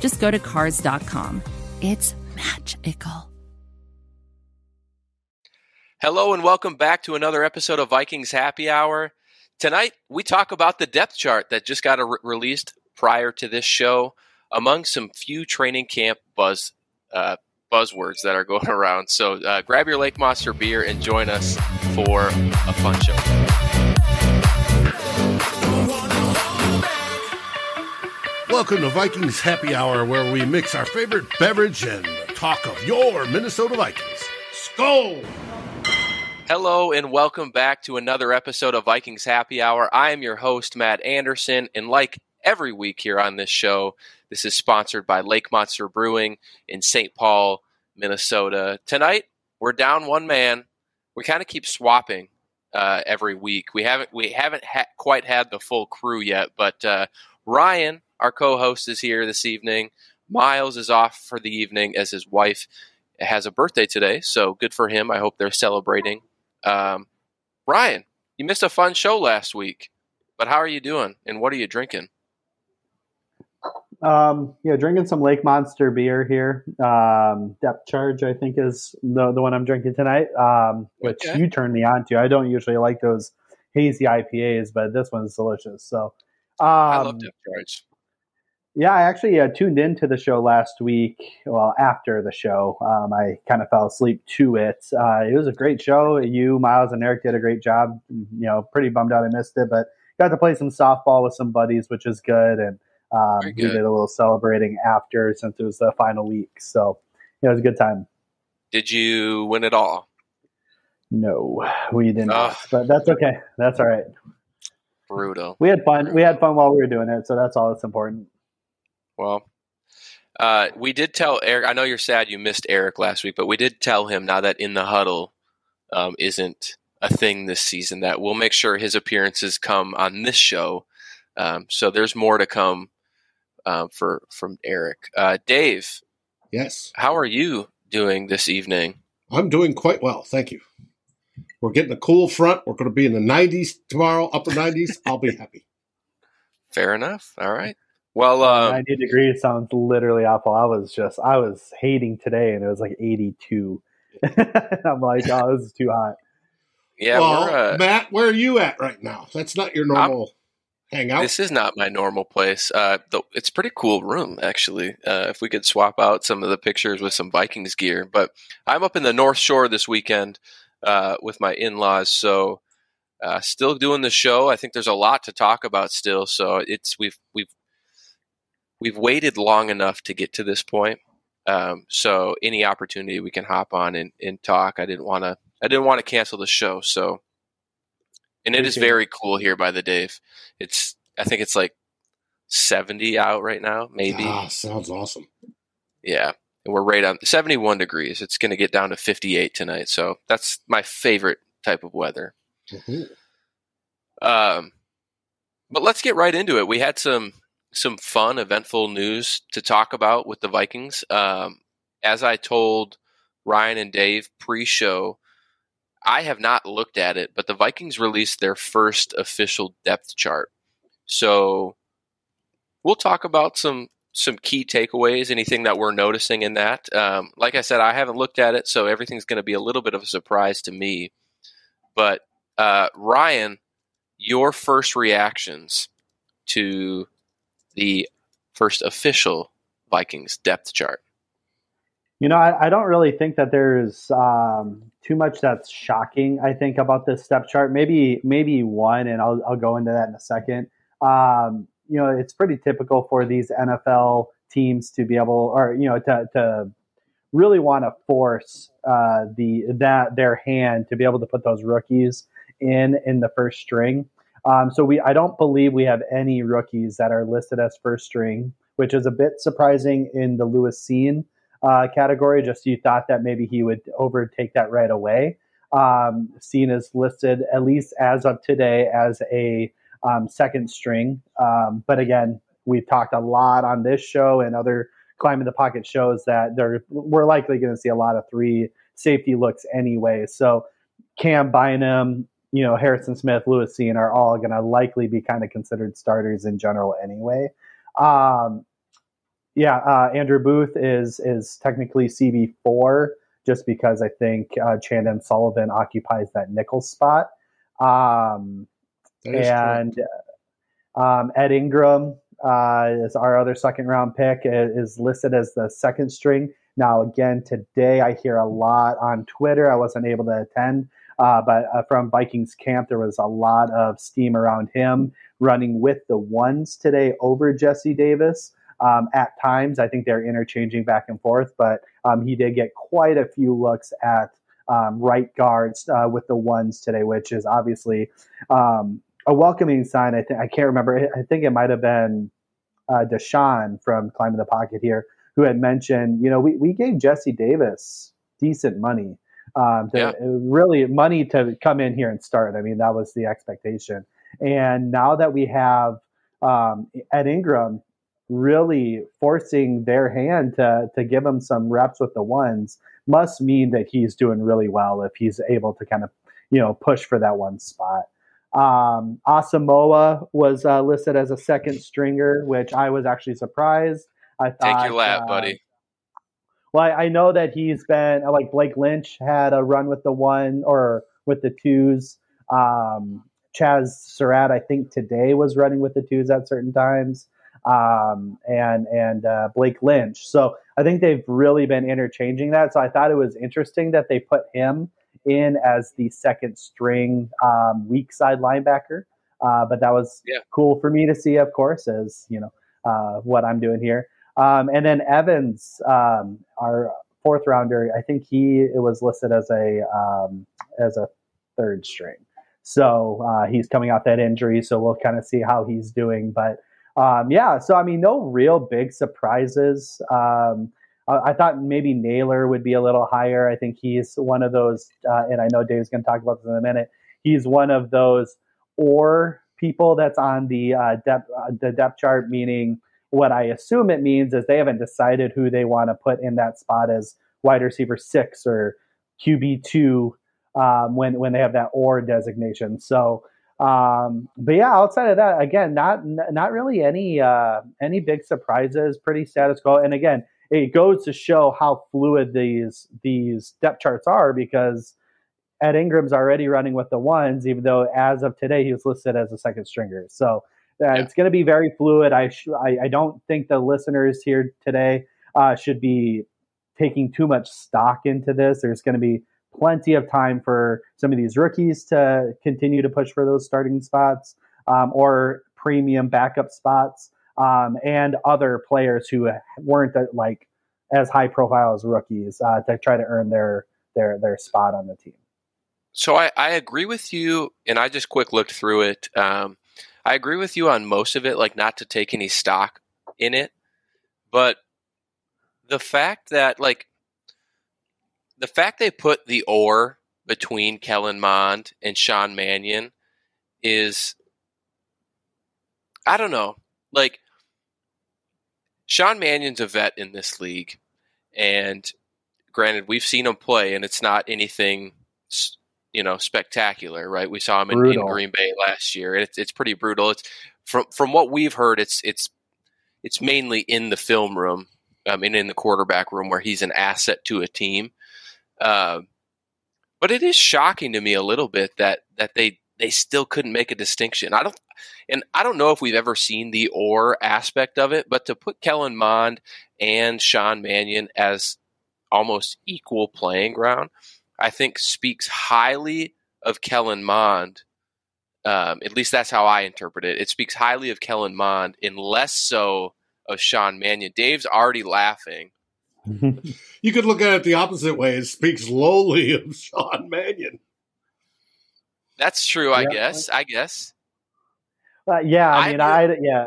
just go to Cars.com. It's magical. Hello and welcome back to another episode of Vikings Happy Hour. Tonight we talk about the depth chart that just got re- released prior to this show, among some few training camp buzz uh, buzzwords that are going around. So uh, grab your Lake Monster beer and join us for a fun show. Welcome to Vikings Happy Hour, where we mix our favorite beverage and talk of your Minnesota Vikings. Skol! Hello and welcome back to another episode of Vikings Happy Hour. I am your host, Matt Anderson, and like every week here on this show, this is sponsored by Lake Monster Brewing in St. Paul, Minnesota. Tonight, we're down one man. We kind of keep swapping uh, every week. We haven't we haven't ha- quite had the full crew yet, but uh, Ryan, our co-host, is here this evening. Miles is off for the evening as his wife has a birthday today, so good for him. I hope they're celebrating um, Ryan, you missed a fun show last week, but how are you doing and what are you drinking? Um, yeah, drinking some Lake Monster beer here. Um, Depth Charge, I think, is the the one I'm drinking tonight. Um, which okay. you turned me on to. I don't usually like those hazy IPAs, but this one's delicious. So, um, I love Depth Charge. Yeah, I actually uh, tuned into the show last week. Well, after the show, um, I kind of fell asleep to it. Uh, it was a great show. You, Miles, and Eric did a great job. You know, pretty bummed out I missed it, but got to play some softball with some buddies, which is good. And um, good. we did a little celebrating after since it was the final week. So yeah, it was a good time. Did you win it all? No, we didn't. Oh. But that's okay. That's all right. Brutal. We had fun. We had fun while we were doing it, so that's all that's important. Well, uh, we did tell Eric. I know you're sad you missed Eric last week, but we did tell him now that in the huddle um, isn't a thing this season that we'll make sure his appearances come on this show. Um, so there's more to come uh, for from Eric. Uh, Dave, yes, how are you doing this evening? I'm doing quite well, thank you. We're getting a cool front. We're going to be in the 90s tomorrow, upper 90s. I'll be happy. Fair enough. All right. Well, um, 90 degrees sounds literally awful. I was just, I was hating today and it was like 82. I'm like, oh, this is too hot. Yeah. Well, uh, Matt, where are you at right now? That's not your normal I'm, hangout. This is not my normal place. Uh, though it's a pretty cool room, actually. Uh, if we could swap out some of the pictures with some Vikings gear, but I'm up in the North Shore this weekend uh, with my in-laws, so uh, still doing the show. I think there's a lot to talk about still, so it's we've we've we've waited long enough to get to this point. Um, so any opportunity we can hop on and, and talk. I didn't want to. I didn't want to cancel the show. So, and it is very cool here by the Dave. It's. I think it's like seventy out right now. Maybe. Ah, sounds awesome. Yeah, and we're right on seventy-one degrees. It's going to get down to fifty-eight tonight. So that's my favorite type of weather. Mm-hmm. Um, but let's get right into it. We had some some fun, eventful news to talk about with the Vikings. Um, as I told Ryan and Dave pre-show, I have not looked at it, but the Vikings released their first official depth chart. So we'll talk about some some key takeaways, anything that we're noticing in that. Um, like I said, I haven't looked at it, so everything's going to be a little bit of a surprise to me. But uh, Ryan, your first reactions to the first official Vikings depth chart? You know, I, I don't really think that there's um, too much that's shocking. I think about this depth chart. Maybe maybe one, and I'll I'll go into that in a second. Um, you know, it's pretty typical for these NFL teams to be able, or you know, to to really want to force uh, the that their hand to be able to put those rookies in in the first string. Um, so we, I don't believe we have any rookies that are listed as first string, which is a bit surprising in the Lewis Cine uh, category. Just you thought that maybe he would overtake that right away. Um, Cine is listed, at least as of today, as a um, second string. Um, but again, we've talked a lot on this show and other climbing the pocket shows that there we're likely going to see a lot of three safety looks anyway. So Cam Bynum, you know, Harrison Smith, Lewis Cine are all going to likely be kind of considered starters in general anyway. Um, yeah, uh, Andrew Booth is is technically CB four just because I think uh, Chandon Sullivan occupies that nickel spot. Um, and um, Ed Ingram uh, is our other second round pick is listed as the second string. Now, again, today I hear a lot on Twitter. I wasn't able to attend, uh, but uh, from Vikings camp, there was a lot of steam around him running with the ones today over Jesse Davis. Um, at times, I think they're interchanging back and forth, but um, he did get quite a few looks at um, right guards uh, with the ones today, which is obviously um, a welcoming sign. I think I can't remember. I think it might have been uh, Deshaun from Climbing the Pocket here who had mentioned, you know, we, we gave Jesse Davis decent money. Um, to, yeah. really money to come in here and start. I mean, that was the expectation. And now that we have um, Ed Ingram really forcing their hand to to give him some reps with the ones must mean that he's doing really well if he's able to kind of you know push for that one spot. Um, Asamoah was uh, listed as a second stringer, which I was actually surprised. I thought, take your lap, uh, buddy. Well, I, know that he's been like Blake Lynch had a run with the one or with the twos. Um, Chaz Surratt, I think today was running with the twos at certain times um, and and uh, Blake Lynch. So I think they've really been interchanging that. So I thought it was interesting that they put him in as the second string um, weak side linebacker. Uh, but that was yeah. cool for me to see, of course, as you know uh, what I'm doing here. Um, and then Evans, um, our fourth rounder, I think he it was listed as a um, as a third string. So uh, he's coming off that injury, so we'll kind of see how he's doing. But um, yeah, so I mean, no real big surprises. Um, I, I, thought maybe Nailor would be a little higher. I think he's one of those, uh, and I know Dave's going to talk about this in a minute. He's one of those or people that's on the uh, depth uh, the depth chart, meaning what I assume it means is they haven't decided who they want to put in that spot as wide receiver six or QB two um, when when they have that or designation. So um, but yeah, outside of that, again, not not really any uh, any big surprises. Pretty status quo. And again, it goes to show how fluid these these depth charts are because Ed Ingram's already running with the ones, even though as of today he was listed as a second stringer. So uh, yeah. it's going to be very fluid. I, sh- I, I don't think the listeners here today uh, should be taking too much stock into this. There's going to be plenty of time for some of these rookies to continue to push for those starting spots um, or premium backup spots, um, and other players who weren't uh, like as high profile as rookies uh, to try to earn their their their spot on the team. So I, I agree with you, and I just quick looked through it. Um, I agree with you on most of it, like not to take any stock in it, but the fact that like the fact they put the or between Kellen Mond and Sean Mannion is I don't know. Like Sean Mannion's a vet in this league, and granted, we've seen him play, and it's not anything you know spectacular, right? We saw him in, in Green Bay last year, and it's it's pretty brutal. It's from from what we've heard, it's it's it's mainly in the film room, I mean, in the quarterback room where he's an asset to a team. Uh, but it is shocking to me a little bit that that they they still couldn't make a distinction. I don't, and I don't know if we've ever seen the or aspect of it, but to put Kellen Mond and Sean Mannion as almost equal playing ground, I think speaks highly of Kellen Mond. Um, at least that's how I interpret it. It speaks highly of Kellen Mond and less so of Sean Mannion. Dave's already laughing you could look at it the opposite way. It speaks lowly of Sean Mannion. That's true. I yeah. guess. I guess. Uh, yeah, I mean, I, I yeah,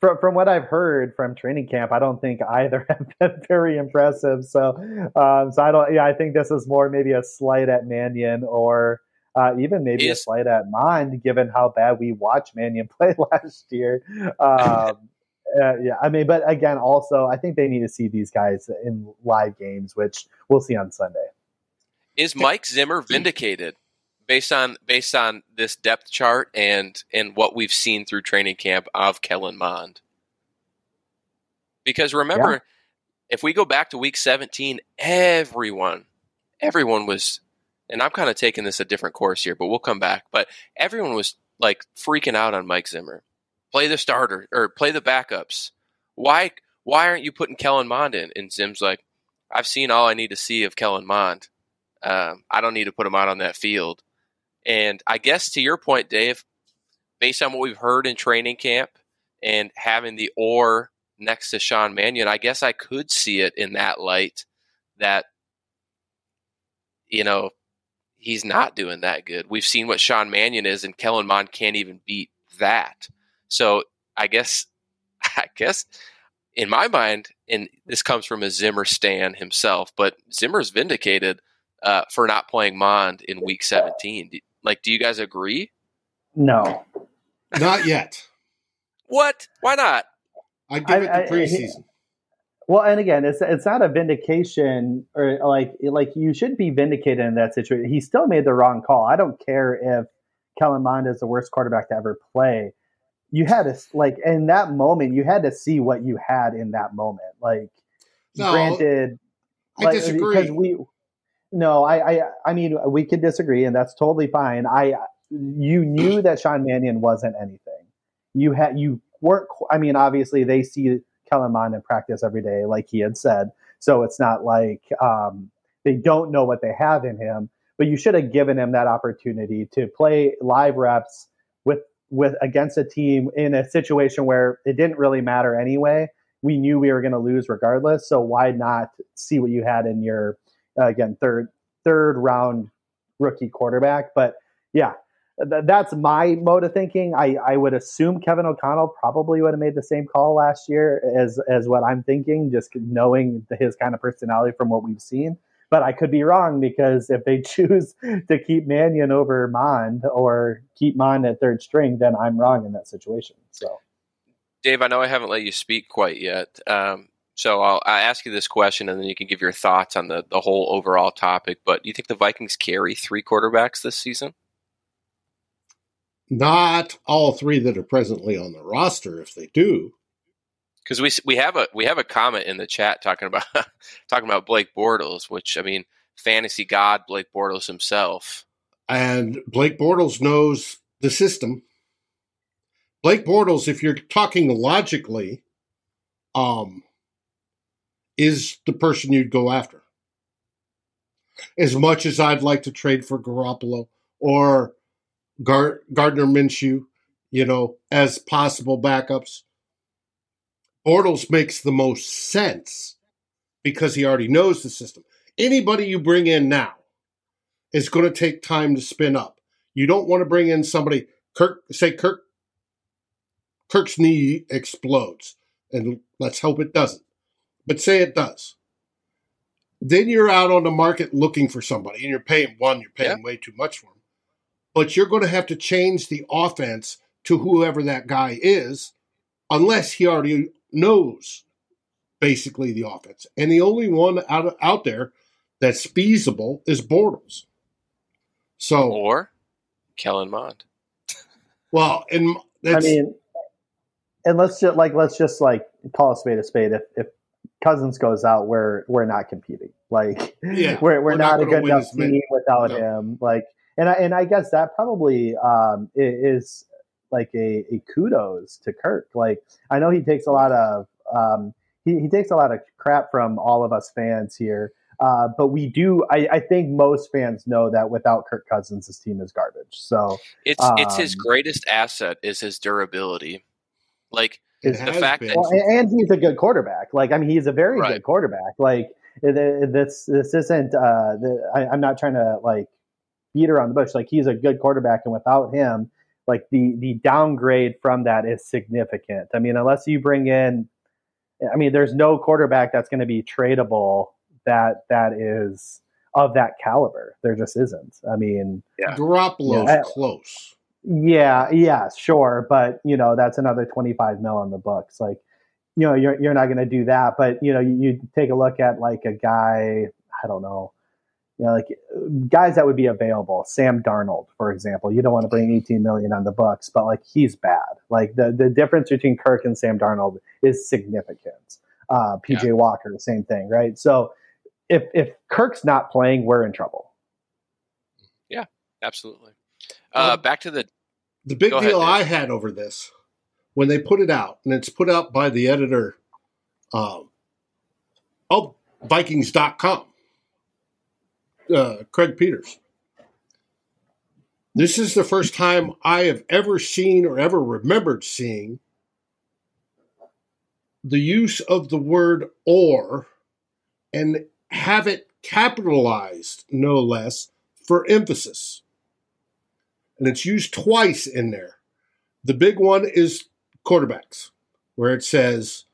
from, from what I've heard from training camp, I don't think either have been very impressive. So, um, so I don't. Yeah, I think this is more maybe a slight at Mannion or uh, even maybe is, a slight at Mond, given how bad we watched Mannion play last year. Um, uh, yeah, I mean, but again, also, I think they need to see these guys in live games, which we'll see on Sunday. Is Mike Zimmer vindicated based on based on this depth chart and and what we've seen through training camp of Kellen Mond? Because remember, yeah. if we go back to week 17, everyone, everyone was, and I'm kind of taking this a different course here, but we'll come back. But everyone was like freaking out on Mike Zimmer play the starter or play the backups. Why why aren't you putting Kellen Mond in? And Zim's like, I've seen all I need to see of Kellen Mond. Um, I don't need to put him out on that field. And I guess to your point, Dave, based on what we've heard in training camp and having the or next to Sean Mannion, I guess I could see it in that light that, you know, he's not doing that good. We've seen what Sean Mannion is, and Kellen Mond can't even beat that. So I guess, I guess in my mind, and this comes from a Zimmer stan himself, but Zimmer's vindicated uh, for not playing Mond in Week 17. Like, do you guys agree? No, not yet. what? Why not? I give it the preseason. I, well, and again, it's it's not a vindication or like like you should be vindicated in that situation. He still made the wrong call. I don't care if Kellen Mond is the worst quarterback to ever play you had to like in that moment you had to see what you had in that moment like no, granted i like, disagree because we no I, I i mean we could disagree and that's totally fine i you knew that sean mannion wasn't anything you had you weren't i mean obviously they see kellen mond in practice every day like he had said so it's not like um, they don't know what they have in him but you should have given him that opportunity to play live reps with with against a team in a situation where it didn't really matter anyway. We knew we were going to lose regardless. So why not see what you had in your uh, again third third round rookie quarterback? But yeah, th- that's my mode of thinking. I, I would assume Kevin O'Connell probably would have made the same call last year as as what I'm thinking, just knowing his kind of personality from what we've seen but I could be wrong because if they choose to keep Mannion over Mond or keep Mond at third string, then I'm wrong in that situation. So, Dave, I know I haven't let you speak quite yet. Um, so I'll, I'll, ask you this question, and then you can give your thoughts on the, the whole overall topic. But do you think the Vikings carry three quarterbacks this season? Not all three that are presently on the roster. If they do, because we we have a we have a comment in the chat talking about talking about Blake Bortles, which I mean, fantasy god Blake Bortles himself. And Blake Bortles knows the system. Blake Bortles, if you're talking logically, um, is the person you'd go after. As much as I'd like to trade for Garoppolo or Gar- Gardner Minshew, you know, as possible backups Bortles makes the most sense because he already knows the system. Anybody you bring in now is going to take time to spin up. You don't want to bring in somebody Kirk say Kirk Kirk's knee explodes and let's hope it doesn't. But say it does. Then you're out on the market looking for somebody and you're paying one, you're paying yeah. way too much for him. But you're going to have to change the offense to whoever that guy is unless he already knows basically the offense. And the only one out out there that's feasible is Bortles. So or Kellen Mond. well, and I mean, and let's just like let's just like call a spade a spade. If if Cousins goes out, we're we're not competing. Like yeah, we're we're, we're not, not a good enough team without no. him. Like and I and I guess that probably um, is like a, a kudos to Kirk. Like I know he takes a lot of um, he, he takes a lot of crap from all of us fans here. Uh, but we do. I, I, think most fans know that without Kirk Cousins, this team is garbage. So it's um, it's his um, greatest asset is his durability. Like the fact that well, and he's a good quarterback. Like I mean, he's a very right. good quarterback. Like this this isn't. Uh, the, I, I'm not trying to like beat around the bush. Like he's a good quarterback, and without him, like the the downgrade from that is significant. I mean, unless you bring in, I mean, there's no quarterback that's going to be tradable that that is of that caliber. There just isn't. I mean, Yeah. Garoppolo's Yeah. close. Yeah, yeah, sure, but you know that's another twenty five mil on the books. Like, you know, you're you're not going to do that. But you know, you, you take a look at like a guy. I don't know. You know, like guys that would be available. Sam Darnold, for example. You don't want to bring 18 million on the books, but like he's bad. Like the the difference between Kirk and Sam Darnold is significant. Uh, PJ Walker, same thing, right? So if if Kirk's not playing, we're in trouble. Yeah, absolutely. Uh, back to the The big Go ahead, deal I had over this when they put it out, and it's put out by the editor um, of Vikings.com, uh, Craig Peters. This is the first time I have ever seen or ever remembered seeing the use of the word or and have it capitalized, no less, for emphasis. And it's used twice in there. The big one is quarterbacks, where it says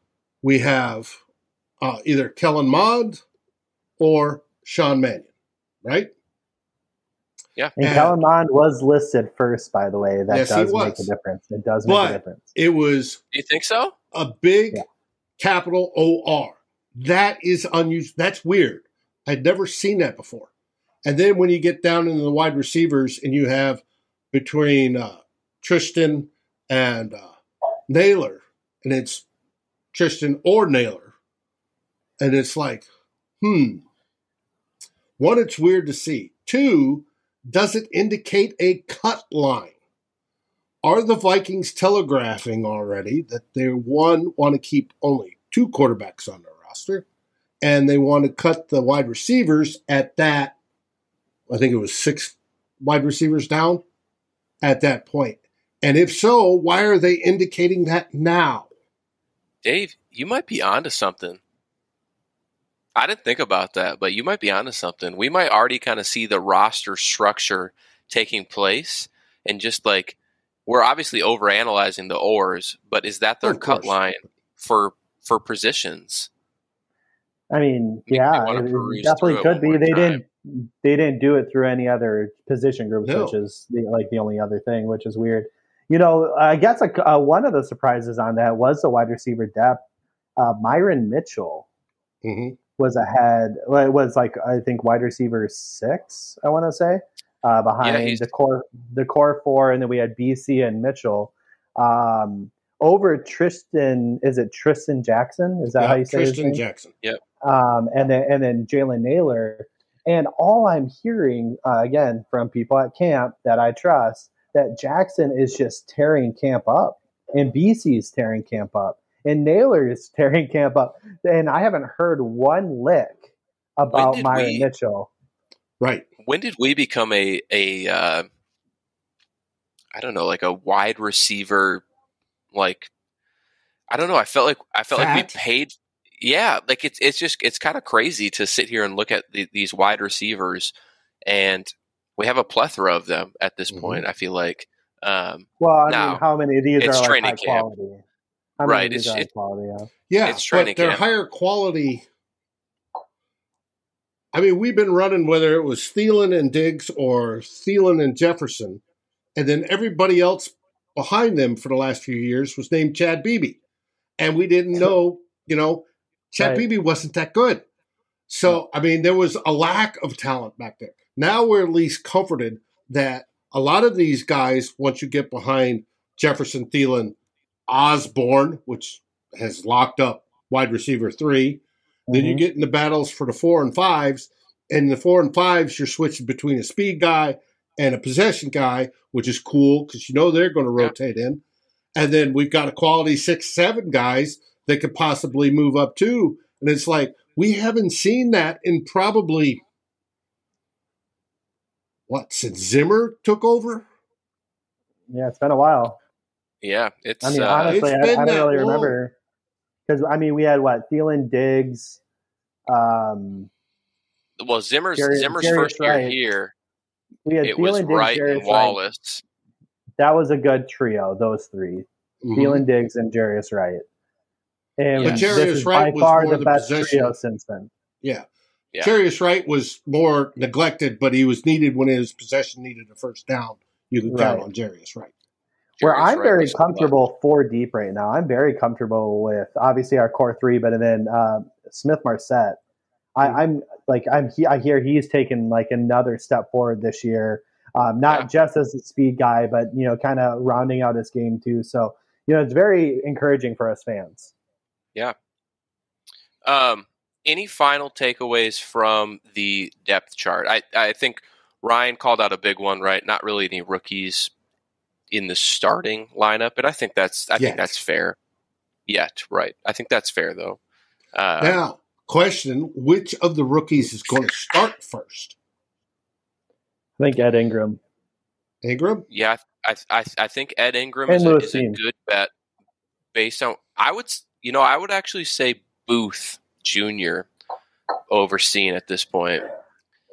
we have uh, either Kellen Mond or Sean Mannion, right? And And- Kellen Mond was listed first, by the way. That Yes, he does make a difference. It does make a difference. It was Do you think so? a big Yeah. capital OR. That is unusual. That's weird. I'd never seen that before. And then when you get down into the wide receivers and you have between uh, Tristan and uh, Nailor, and it's Tristan or Nailor, and it's like, hmm. One, it's weird to see. Two, does it indicate a cut line? Are the Vikings telegraphing already that they one want to keep only two quarterbacks on their roster, and they want to cut the wide receivers at that? I think it was six wide receivers down at that point. And if so, why are they indicating that now? Dave, you might be onto something. I didn't think about that, but you might be onto something. We might already kind of see the roster structure taking place and just like we're obviously overanalyzing the ors, but is that their cut line for for positions? I mean, yeah, it- definitely could be. They time. didn't. They didn't do it through any other position groups, No. which is the, like the only other thing, which is weird. You know, I guess like, uh, one of the surprises on that was the wide receiver depth. Uh, Myron Mitchell hmm was ahead. Well, it was like I think wide receiver six. I want to say uh, behind he's- the core the core four, and then we had Bisi and Mitchell um, over Tristan. Is it Tristan Jackson? Is that how you say Tristan? Jackson. um, and then and then Jalen Nailor. And all I'm hearing uh, again from people at camp that I trust that Jackson is just tearing camp up, and Bisi is tearing camp up, and Nailor is tearing camp up, and I haven't heard one lick about did Myron we- Mitchell. Right. When did we become a a uh, I don't know, like a wide receiver like I don't know, I felt like I felt like we paid yeah, like it's it's just it's kind of crazy to sit here and look at the, these wide receivers and we have a plethora of them at this Mhm. point, I feel like um Well, I No. mean, how many of these It's are like training high camp. quality? How Right, of these it's- are high it- quality? Yeah. Yeah, It's training but they're camp. higher quality. I mean, we've been running whether it was Thielen and Diggs or Thielen and Jefferson, and then everybody else behind them for the last few years was named Chad Beebe, and we didn't know, you know, Chad Right. Beebe wasn't that good. So I mean, there was a lack of talent back there. Now we're at least comforted that a lot of these guys, once you get behind Jefferson, Thielen, Osborn, which has locked up wide receiver 3 then you Mhm. get in the battles for the four and fives, and the four and fives, you're switching between a speed guy and a possession guy, which is cool because you know they're going to Yeah. rotate in. And then we've got a quality six, seven guys that could possibly move up too. And it's like we haven't seen that in probably what since Zimmer took over. Yeah, it's been a while. yeah, it's I mean, uh, honestly, It's I, been I don't really long. remember because I mean, we had what Thielen, Diggs, um, well Zimmer's Jerry- Zimmer's Jerry first year Wright. here, we had it Thielen, was Diggs, Wright Darius and Wallace. that was a good trio. Those 3 Mhm. Thielen, Diggs, and Jarius Wright. And But Jarius is Wright by was far more the the best possession. trio since then. Yeah. Yeah. Jarius Wright was more neglected, but he was needed when his possession needed a first down. You can count Right. on Jarius Wright. Where Jarius I'm Wright very was the comfortable four deep right now. I'm very comfortable with obviously our core three, but then uh, Smith-Marsette. I, I'm like I'm he, I hear he's taken like another step forward this year. Um, not Yeah. just as a speed guy, but you know, kind of rounding out his game too. So you know, it's very encouraging for us fans. Um, any final takeaways from the depth chart? I, I think Ryan called out a big one, right? Not really any rookies in the starting lineup, but I think that's I Yet. think that's fair. Yet, right? I think that's fair though. Uh, now, question: Which of the rookies is going to start first? I think Ed Ingram. Ingram. Yeah, I I, I think Ed Ingram And is a, Lewis is a Dean. good bet based on. I would s- you know I would actually say Booth Jr. over Cine at this point.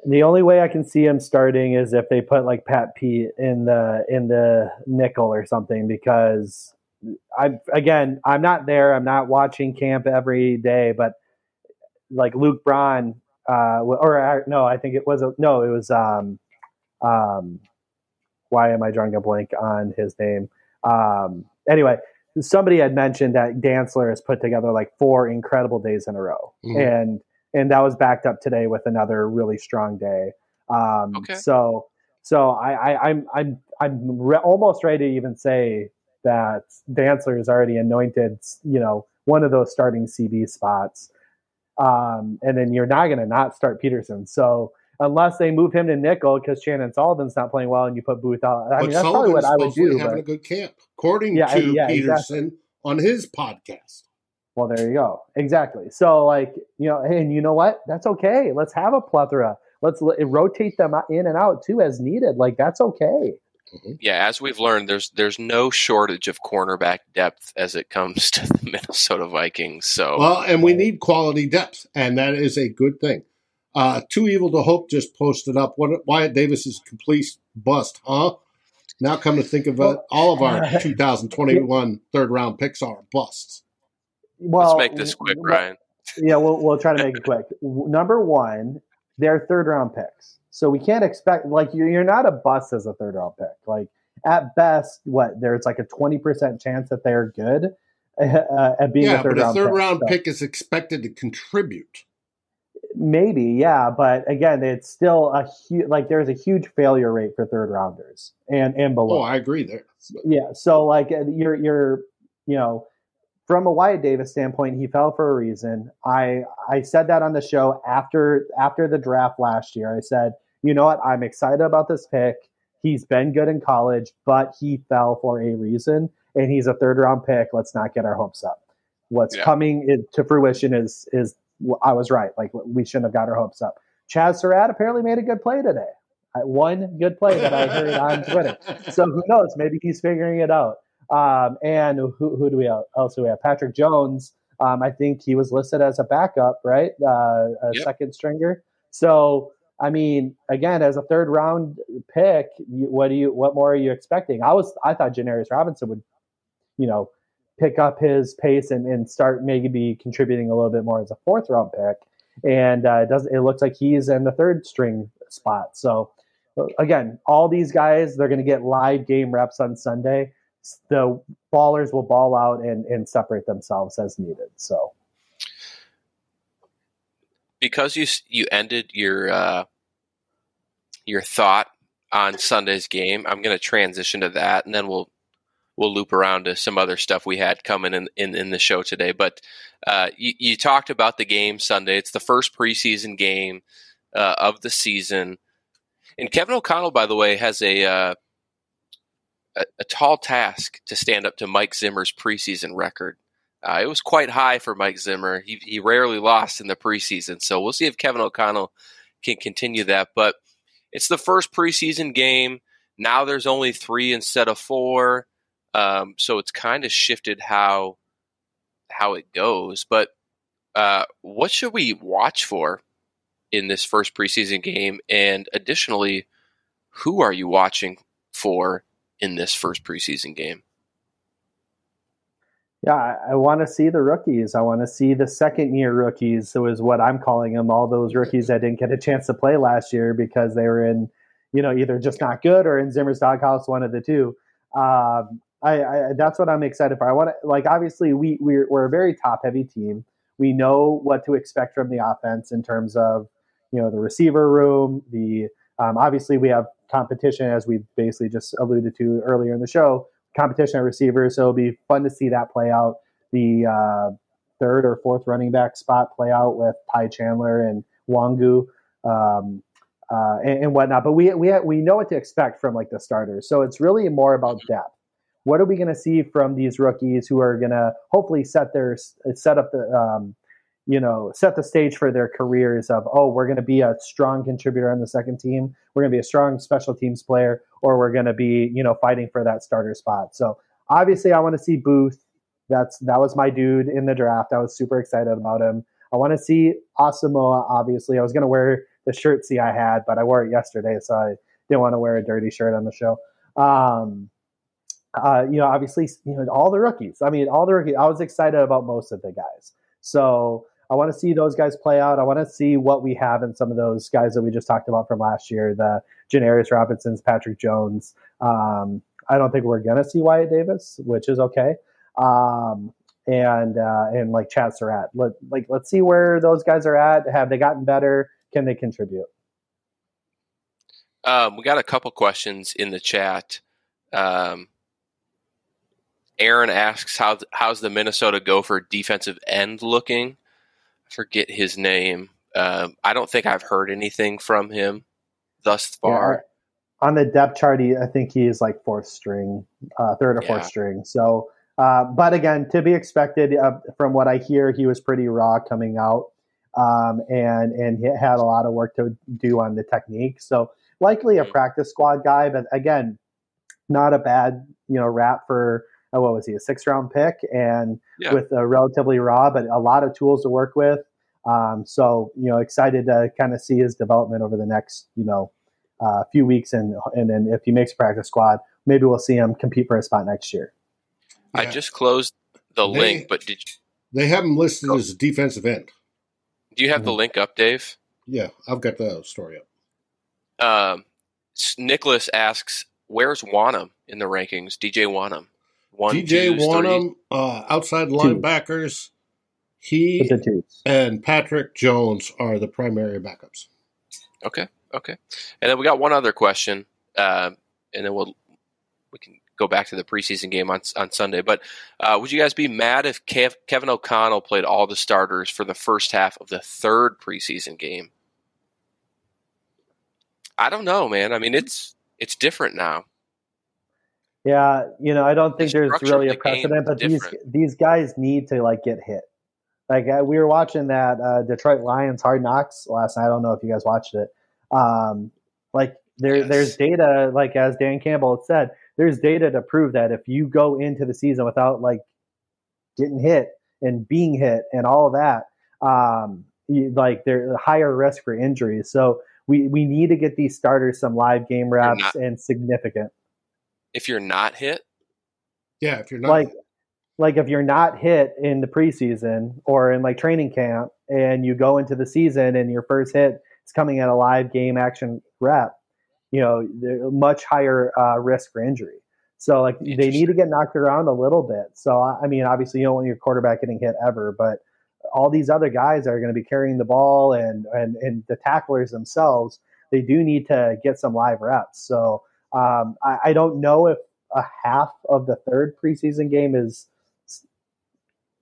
The only way I can see him starting is if they put like Pat Pete in the in the nickel or something because I again I'm not there. I'm not watching camp every day, but like Luke Braun, uh, or uh, no, I think it was a, no, it was um, um, why am I drawing a blank on his name? Um, anyway, somebody had mentioned that Dantzler has put together like four incredible days in a row, Mhm. and and that was backed up today with another really strong day. Um, Okay. So so I, I I'm I'm I'm re- almost ready to even say that Dantzler is already anointed, you know, one of those starting CB spots. Um, and then you're not going to not start Peterson. So unless they move him to nickel because Chandon Sullivan's not playing well and you put Booth out, I but mean, that's probably what I would do. having But, a good camp, according Yeah, to yeah, Peterson on his podcast. well, there you go. Exactly. So like, you know, and you know what? That's okay. Let's have a plethora. Let's l- rotate them in and out too as needed. Like that's okay. Mm-hmm. Yeah, as we've learned, there's there's no shortage of cornerback depth as it comes to the Minnesota Vikings. So Well, and we need quality depth, and that is a good thing. Uh, Too Evil to Hope just posted up what Wyatt Davis is a complete bust, huh? Now, come to think of it, all of our 2021 third round picks are busts. Well, let's make this quick, w- Ryan. yeah, we'll, we'll try to make it quick. Number one, they're third round picks. So we can't expect, like, you're, you're not a bust as a third round pick. Like, at best, what, there's like a 20% chance that they're good uh, at being yeah, a third but a round third pick. round So pick is expected to contribute. Maybe, yeah. But again, it's still a huge, like, there's a huge failure rate for third rounders and, and below. Oh, I agree there. Yeah. So like uh, you're you're you know from a Wyatt Davis standpoint, he fell for a reason. I I said that on the show after after the draft last year. I said, you know what, I'm excited about this pick. He's been good in college, but he fell for a reason, and he's a third round pick. Let's not get our hopes up. What's Yeah. coming to fruition is is I was right. Like we shouldn't have got our hopes up. Chaz Surratt apparently made a good play today. One good play that I heard on Twitter so who knows? Maybe he's figuring it out. Um, and who, who do we have? else do we have? Patrick Jones. Um, I think he was listed as a backup, right? Uh, a Yep. second stringer. So I mean, again, as a third round pick, what do you? What more are you expecting? I was I thought Janarius Robinson would, you know, pick up his pace and, and start maybe contributing a little bit more as a fourth round pick. And uh, it doesn't. It looks like he's in the third string spot. So again, all these guys, they're going to get live game reps on Sunday. The ballers will ball out and, and separate themselves as needed. So, because you you ended your uh, your thought on Sunday's game, I'm going to transition to that, and then we'll we'll loop around to some other stuff we had coming in in, in the show today. But uh, you, you talked about the game Sunday. It's the first preseason game uh, of the season, and Kevin O'Connell, by the way, has a uh, a, a tall task to stand up to Mike Zimmer's preseason record. Uh, it was quite high for Mike Zimmer. He, he rarely lost in the preseason, so we'll see if Kevin O'Connell can continue that. But it's the first preseason game. Now there's only three instead of four, um, so it's kind of shifted how how it goes. But uh, what should we watch for in this first preseason game? And additionally, who are you watching for in this first preseason game. Yeah, I, want to see the rookies. I want to see the second year rookies. So is what I'm calling them. All those rookies that didn't get a chance to play last year because they were in, you know, either just not good or in Zimmer's doghouse, one of the two. Um, I, I, that's what I'm excited for. I want to like obviously we we're, we're a very top heavy team. We know what to expect from the offense in terms of you know the receiver room. The um, obviously we have competition as we basically just alluded to earlier in the show. Competition at receivers, so it'll be fun to see that play out. The uh, third or fourth running back spot play out with Ty Chandler and Nwangwu. Um, uh, and, and, whatnot. But we we we know what to expect from like the starters. So it's really more about depth. What are we going to see from these rookies who are going to hopefully set their set up the um, you know set the stage for their careers of oh we're going to be a strong contributor on the second team we're going to be a strong special teams player or we're going to be you know fighting for that starter spot. So obviously I want to see Booth. That's that was my dude in the draft. I was super excited about him. I want to see Asamoah. Obviously, I was going to wear the shirt see I had, but I wore it yesterday, so I didn't want to wear a dirty shirt on the show. Um, uh, you know, obviously, you know, all the rookies. I mean, all the rookies. I was excited about most of the guys. So I want to see those guys play out. I want to see what we have in some of those guys that we just talked about from last year, the Janarius Robinsons, Patrick Jones. Um, I don't think we're gonna see Wyatt Davis, which is okay. Um, and uh, and like Chaz Surratt. Let like let's see where those guys are at. Have they gotten better? Can they contribute? Um, we got a couple questions in the chat. Um, Aaron asks how how's the Minnesota Gopher defensive end looking? I forget his name. Um, I don't think I've heard anything from him thus far. Yeah, on the depth chart, he, I think he is like fourth string, uh, third or fourth string. So, uh, but again, to be expected uh, from what I hear, he was pretty raw coming out, um, and and he had a lot of work to do on the technique. So likely a mm-hmm. practice squad guy, but again, not a bad you know rap for uh, what was he a six round pick and yeah. with a relatively raw, but a lot of tools to work with. Um, so you know, excited to kind of see his development over the next you know uh, few weeks, and and then if he makes a practice squad, maybe we'll see him compete for a spot next year. Yeah. I just closed the they, link, but did you, they have him listed oh. as a defensive end? Do you have mm-hmm. the link up, Dave? Yeah, I've got the story up. Um, Nicholas asks, "Where's Wonnum in the rankings?" DJ Wonnum. One, DJ Wonnum, uh, outside two. linebackers. He and Patrick Jones are the primary backups. Okay, okay. And then we got one other question, uh, and then we'll we can go back to the preseason game on on Sunday. But uh, would you guys be mad if Kev, Kevin O'Connell played all the starters for the first half of the third preseason game? I don't know, man. I mean, it's it's different now. Yeah, you know, I don't think the there's really a precedent, but these these guys need to like get hit. Like uh, we were watching that uh, Detroit Lions Hard Knocks last night. I don't know if you guys watched it. Um, like there, yes. there's data. Like as Dan Campbell said, there's data to prove that if you go into the season without like getting hit and being hit and all that, um, you, like there's a higher risk for injuries. So we we need to get these starters some live game reps and significant if you're not hit? Yeah, if you're not like like if you're not hit in the preseason or in like training camp and you go into the season and your first hit is coming at a live game action rep, you know, much higher uh, risk for injury. So like they need to get knocked around a little bit. So I mean, obviously you don't want your quarterback getting hit ever, but all these other guys are going to be carrying the ball and and and the tacklers themselves, they do need to get some live reps. So um, I, I don't know if a half of the third preseason game is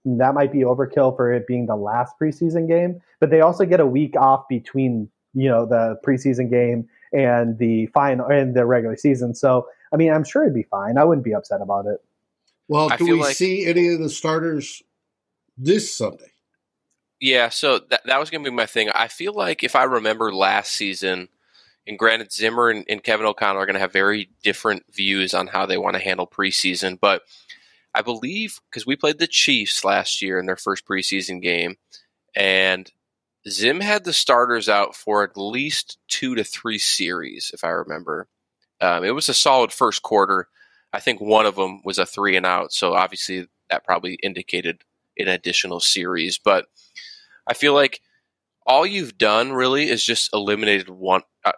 that might be overkill for it being the last preseason game, but they also get a week off between you know the preseason game and the final and the regular season. So I mean, I'm sure it'd be fine. I wouldn't be upset about it. Well, do we like, see any of the starters this Sunday? Yeah, so that that was going to be my thing. I feel like if I remember last season, and granted, Zimmer and, and Kevin O'Connell are going to have very different views on how they want to handle preseason. But I believe because we played the Chiefs last year in their first preseason game, and Zim had the starters out for at least two to three series, if I remember. Um, it was a solid first quarter. I think one of them was a three and out, so obviously that probably indicated an additional series. But I feel like all you've done really is just eliminated one. Uh,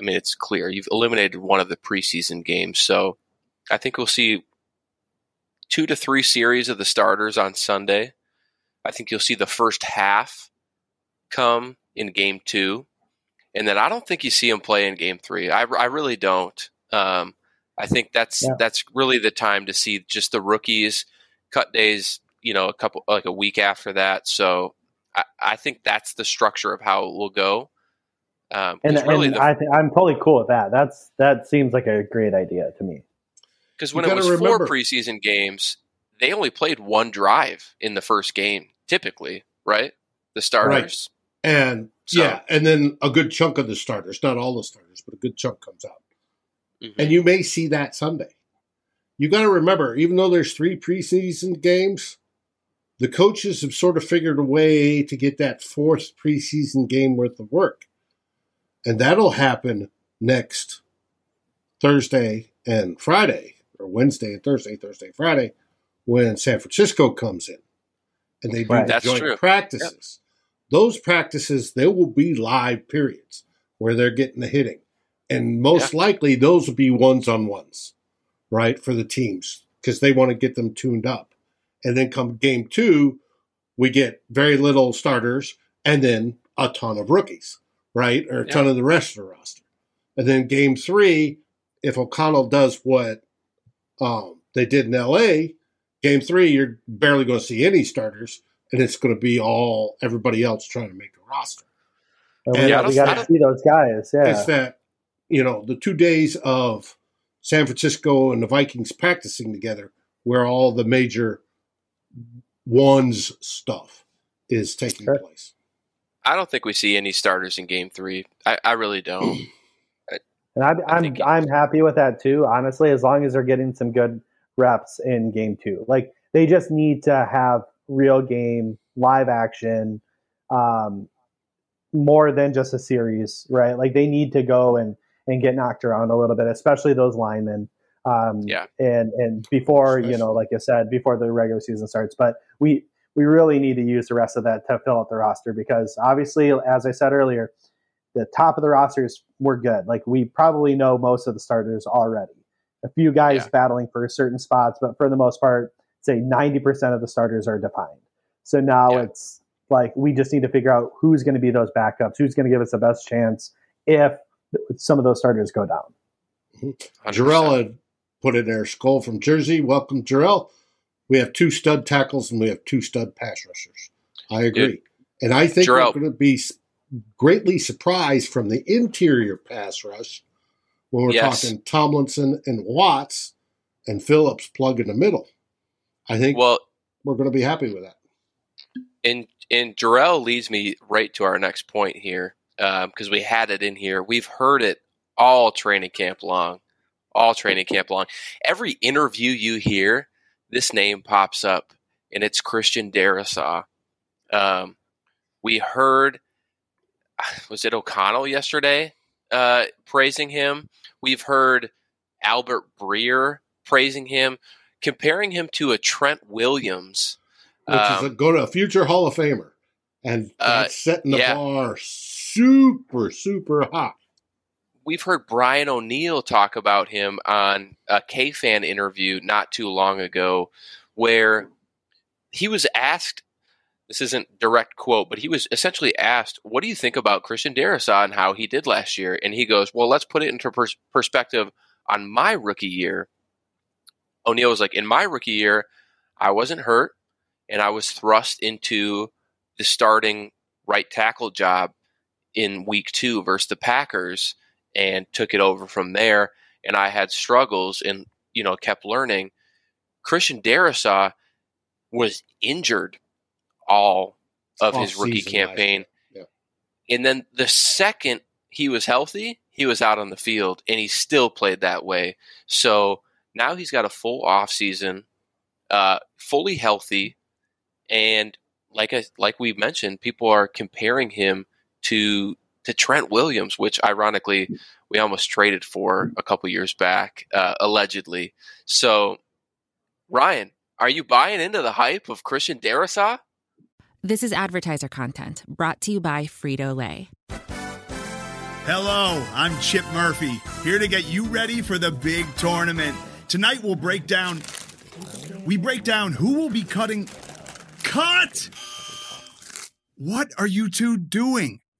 I mean, it's clear you've eliminated one of the preseason games, so I think we'll see two to three series of the starters on Sunday. I think you'll see the first half come in game two. And then I don't think you see him play in game three. I, I really don't. Um, I think that's yeah. that's really the time to see just the rookies cut days. You know, a couple like a week after that. So I, I think that's the structure of how it will go. Um, and, really and the, I th- I'm totally cool with that. That's that seems like a great idea to me. Because when it was remember. four preseason games, they only played one drive in the first game, typically, right? The starters. Right. And so, yeah, and then a good chunk of the starters, not all the starters, but a good chunk comes out. Mm-hmm. And you may see that Sunday. You got to remember, even though there's three preseason games, the coaches have sort of figured a way to get that fourth preseason game worth of work. And that'll happen next Thursday and Friday or Wednesday and Thursday, Thursday, Friday, when San Francisco comes in and they do right. the joint true. practices. Yep. Those practices, there will be live periods where they're getting the hitting. And most yeah. likely those will be ones on ones, right, for the teams because they want to get them tuned up. And then come game two, we get very little starters and then a ton of rookies, right, or a yeah. ton of the rest of the roster. And then game three, if O'Connell does what um, they did in LA. Game three, you're barely going to see any starters, and it's going to be all everybody else trying to make the roster. And we, yeah, we got to see those guys. Yeah, it's that you know the two days of San Francisco and the Vikings practicing together, where all the major ones stuff is taking sure. place. I don't think we see any starters in Game Three. I, I really don't. And I'm I'm I'm happy with that too, honestly, as long as they're getting some good reps in game two. Like they just need to have real game, live action, um, more than just a series, right? Like they need to go and and get knocked around a little bit, especially those linemen. Um, yeah. And and before especially. you know, like you said, before the regular season starts, but we we really need to use the rest of that to fill out the roster because obviously, as I said earlier, the top of the rosters were good. Like we probably know most of the starters already. A few guys yeah. battling for certain spots, but for the most part, say 90% of the starters are defined. So now yeah. it's like we just need to figure out who's going to be those backups, who's going to give us the best chance if some of those starters go down. Mm-hmm. Jarrell had put in there, Skol from Jersey. Welcome, Jarrell. We have two stud tackles and we have two stud pass rushers. I agree. Dude, and I think Jarrell, we're going to be greatly surprised from the interior pass rush when we're yes. talking Tomlinson and Watts and Phillips plug in the middle. I think well, we're going to be happy with that. And and Jarrell leads me right to our next point here because um, we had it in here. We've heard it all training camp long, all training camp long. Every interview you hear, this name pops up, and it's Christian Darrisaw. Um, we heard was it O'Connell yesterday uh, praising him. We've heard Albert Breer praising him, comparing him to a Trent Williams, which um, is a, um, go to a future Hall of Famer, and uh, setting the yeah. bar super super hot. We've heard Brian O'Neill talk about him on a K fan interview not too long ago, where he was asked this isn't direct quote, but he was essentially asked, "What do you think about Christian Darrisaw and how he did last year?" And he goes, "Well, let's put it into pers- perspective on my rookie year." O'Neill was like, "In my rookie year, I wasn't hurt, and I was thrust into the starting right tackle job in week two versus the Packers, and took it over from there. And I had struggles, and you know, kept learning." Christian Darrisaw was injured all of all his rookie campaign. Yeah. And then the second he was healthy, he was out on the field and he still played that way. So now he's got a full off season, uh, fully healthy, and like I, like we mentioned, people are comparing him to to Trent Williams, which ironically we almost traded for a couple years back, uh, allegedly. So, Ryan, are you buying into the hype of Christian Darrisaw? This is advertiser content brought to you by Frito Lay. Hello, I'm Chip Murphy, here to get you ready for the big tournament. Tonight we'll break down. We break down who will be cutting. Cut! What are you two doing?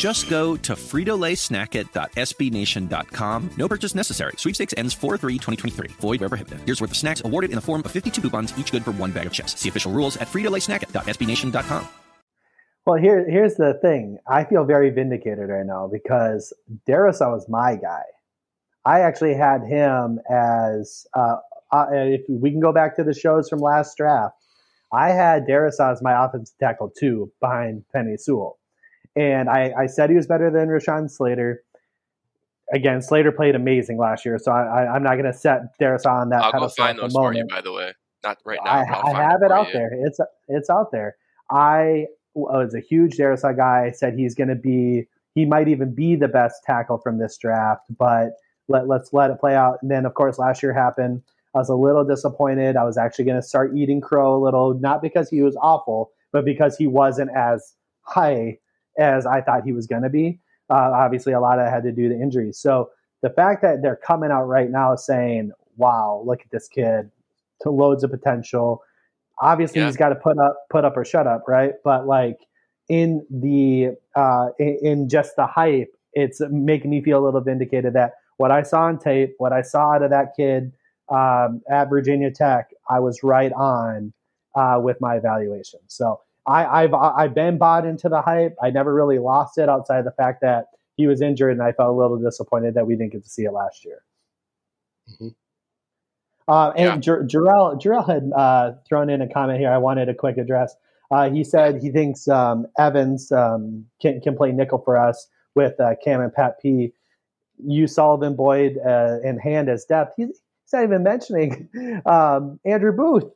Just go to fritolaysnackit.sbnation.com. No purchase necessary. Sweepstakes ends 4-3-2023. Void where prohibited. Here's worth of snacks awarded in the form of 52 coupons, each good for one bag of chips. See official rules at fritolaysnackit.sbnation.com. Well, here, here's the thing. I feel very vindicated right now because Darrisaw was my guy. I actually had him as, uh, uh, if we can go back to the shows from last draft, I had Darrisaw as my offensive tackle too, behind Penei Sewell. And I, I said he was better than Rashawn Slater. Again, Slater played amazing last year, so I, am not going to set Darrisaw on that I'll pedestal. go find those for you, by the way. Not right now. I, I have it out you. there. It's it's out there. I was a huge Darrisaw guy. I said he's going to be. He might even be the best tackle from this draft, but let, let's let it play out. And then, of course, last year happened. I was a little disappointed. I was actually going to start eating crow a little, not because he was awful, but because he wasn't as high as I thought he was going to be. Uh, obviously, a lot of it had to do the injuries. So the fact that they're coming out right now saying, "Wow, look at this kid, to loads of potential." Obviously, yeah. he's got to put up, put up or shut up, right? But like in the uh, in, in just the hype, it's making me feel a little vindicated that what I saw on tape, what I saw out of that kid um, at Virginia Tech, I was right on uh, with my evaluation. So I, have I've been bought into the hype. I never really lost it outside of the fact that he was injured, and I felt a little disappointed that we didn't get to see it last year. Mm-hmm. Uh, and yeah. Jarrell, Jarrell had uh, thrown in a comment here. I wanted a quick address. Uh, he said he thinks um, Evans um, can, can play nickel for us with uh, Cam and Pat P. You Sullivan, Boyd, uh, and Hand as depth. He's, he's not even mentioning um, Andrew Booth.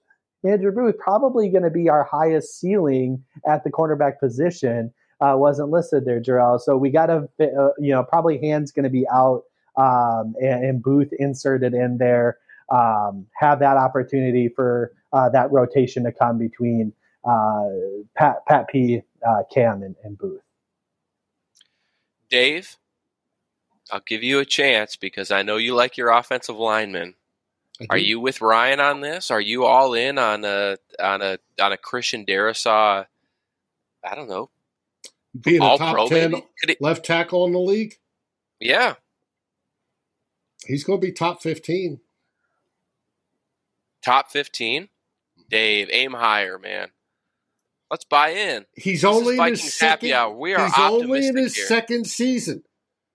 Andrew Booth probably going to be our highest ceiling at the cornerback position. Uh, wasn't listed there, Jarrell. So we got to, uh, you know, probably Hand's going to be out um, and, and, Booth inserted in there. Um, have that opportunity for uh, that rotation to come between uh, Pat, Pat P, uh, Cam, and, and Booth. Dave, I'll give you a chance because I know you like your offensive linemen. Are mm-hmm. you with Ryan on this? Are you all in on a on a on a Christian Darrisaw? I don't know. Being a top pro, ten it, left tackle in the league. Yeah, he's going to be top fifteen. Top fifteen, Dave. Aim higher, man. Let's buy in. He's this only in his second. We are he's only in his here. second season,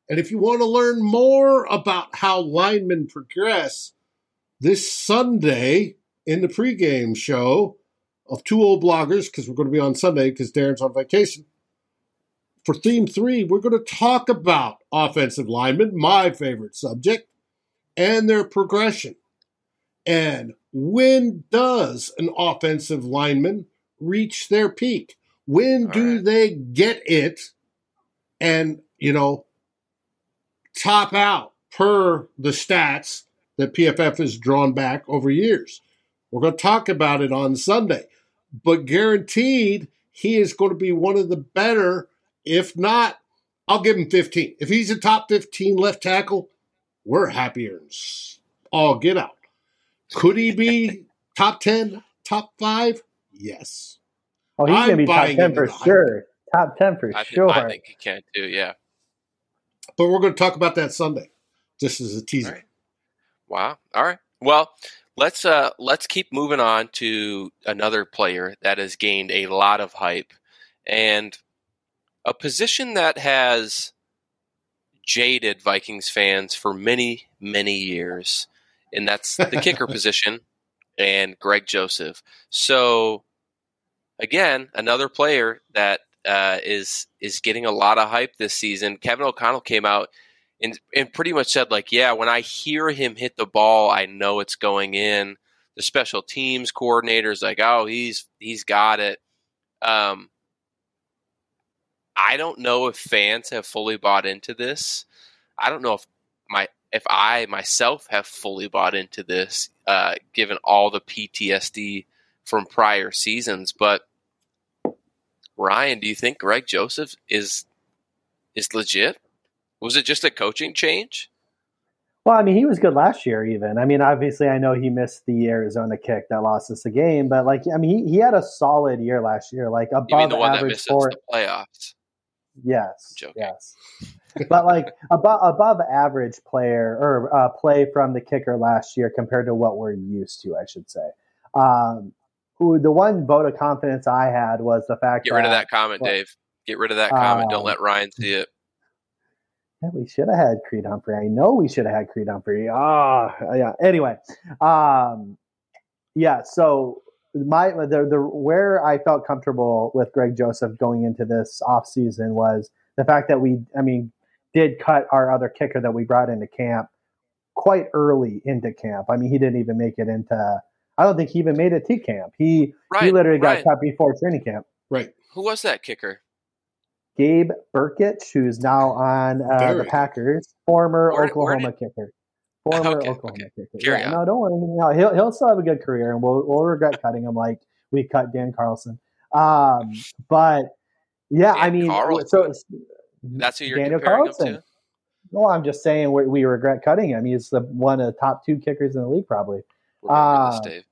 and if you want to learn more about how linemen progress this Sunday in the pregame show of two old bloggers, because we're going to be on Sunday because Darren's on vacation. For theme three, we're going to talk about offensive linemen, my favorite subject, and their progression. And when does an offensive lineman reach their peak? When All do right. they get it and, you know, top out per the stats that PFF has drawn back over years. We're going to talk about it on Sunday, but guaranteed he is going to be one of the better. If not, I'll give him 15. If he's a top 15 left tackle, we're happier. And all get out. Could he be top 10, top five? Yes. Oh, he's going to be top 10 for sure. Top 10 for I sure. I think he can too, yeah. But we're going to talk about that Sunday, just as a teaser. Wow. All right. Well, let's uh let's keep moving on to another player that has gained a lot of hype and a position that has jaded Vikings fans for many, many years, and that's the kicker position and Greg Joseph. So, again, another player that uh, is is getting a lot of hype this season. Kevin O'Connell came out and and pretty much said like, yeah, when I hear him hit the ball, I know it's going in. The special teams coordinators like, oh, he's he's got it. Um, I don't know if fans have fully bought into this. I don't know if my if I myself have fully bought into this, uh, given all the PTSD from prior seasons. But Ryan, do you think Greg Joseph is is legit? Was it just a coaching change? Well, I mean, he was good last year. Even I mean, obviously, I know he missed the Arizona kick that lost us the game, but like, I mean, he, he had a solid year last year, like above you mean the one average for the playoffs? Yes, yes, but like above above average player or uh, play from the kicker last year compared to what we're used to, I should say. Um, who the one vote of confidence I had was the fact Get that rid of that comment, well, Dave. Get rid of that comment. Don't um, let Ryan see it. Yeah, we should have had Creed Humphrey. I know we should have had Creed Humphrey. Ah, yeah. Anyway, um, yeah. So my the the where I felt comfortable with Greg Joseph going into this off season was the fact that we, I mean, did cut our other kicker that we brought into camp quite early into camp. I mean, he didn't even make it into. I don't think he even made it to camp. He he Right, literally right. got cut before training camp. Right. Who was that kicker? Gabe Brkic, who's now on uh, the. Packers, former Where- where Oklahoma did- kicker. Former Okay, Oklahoma okay. kicker. Carry Yeah, on. no, don't worry. No, he'll he'll still have a good career, and we'll we'll regret cutting him like we cut Dan Carlson. Um, but yeah, I mean, Carlson. so That's who you're Daniel Carlson. Well, I'm just saying we, we regret cutting him. He's the one of the top two kickers in the league, probably. Uh, Dave.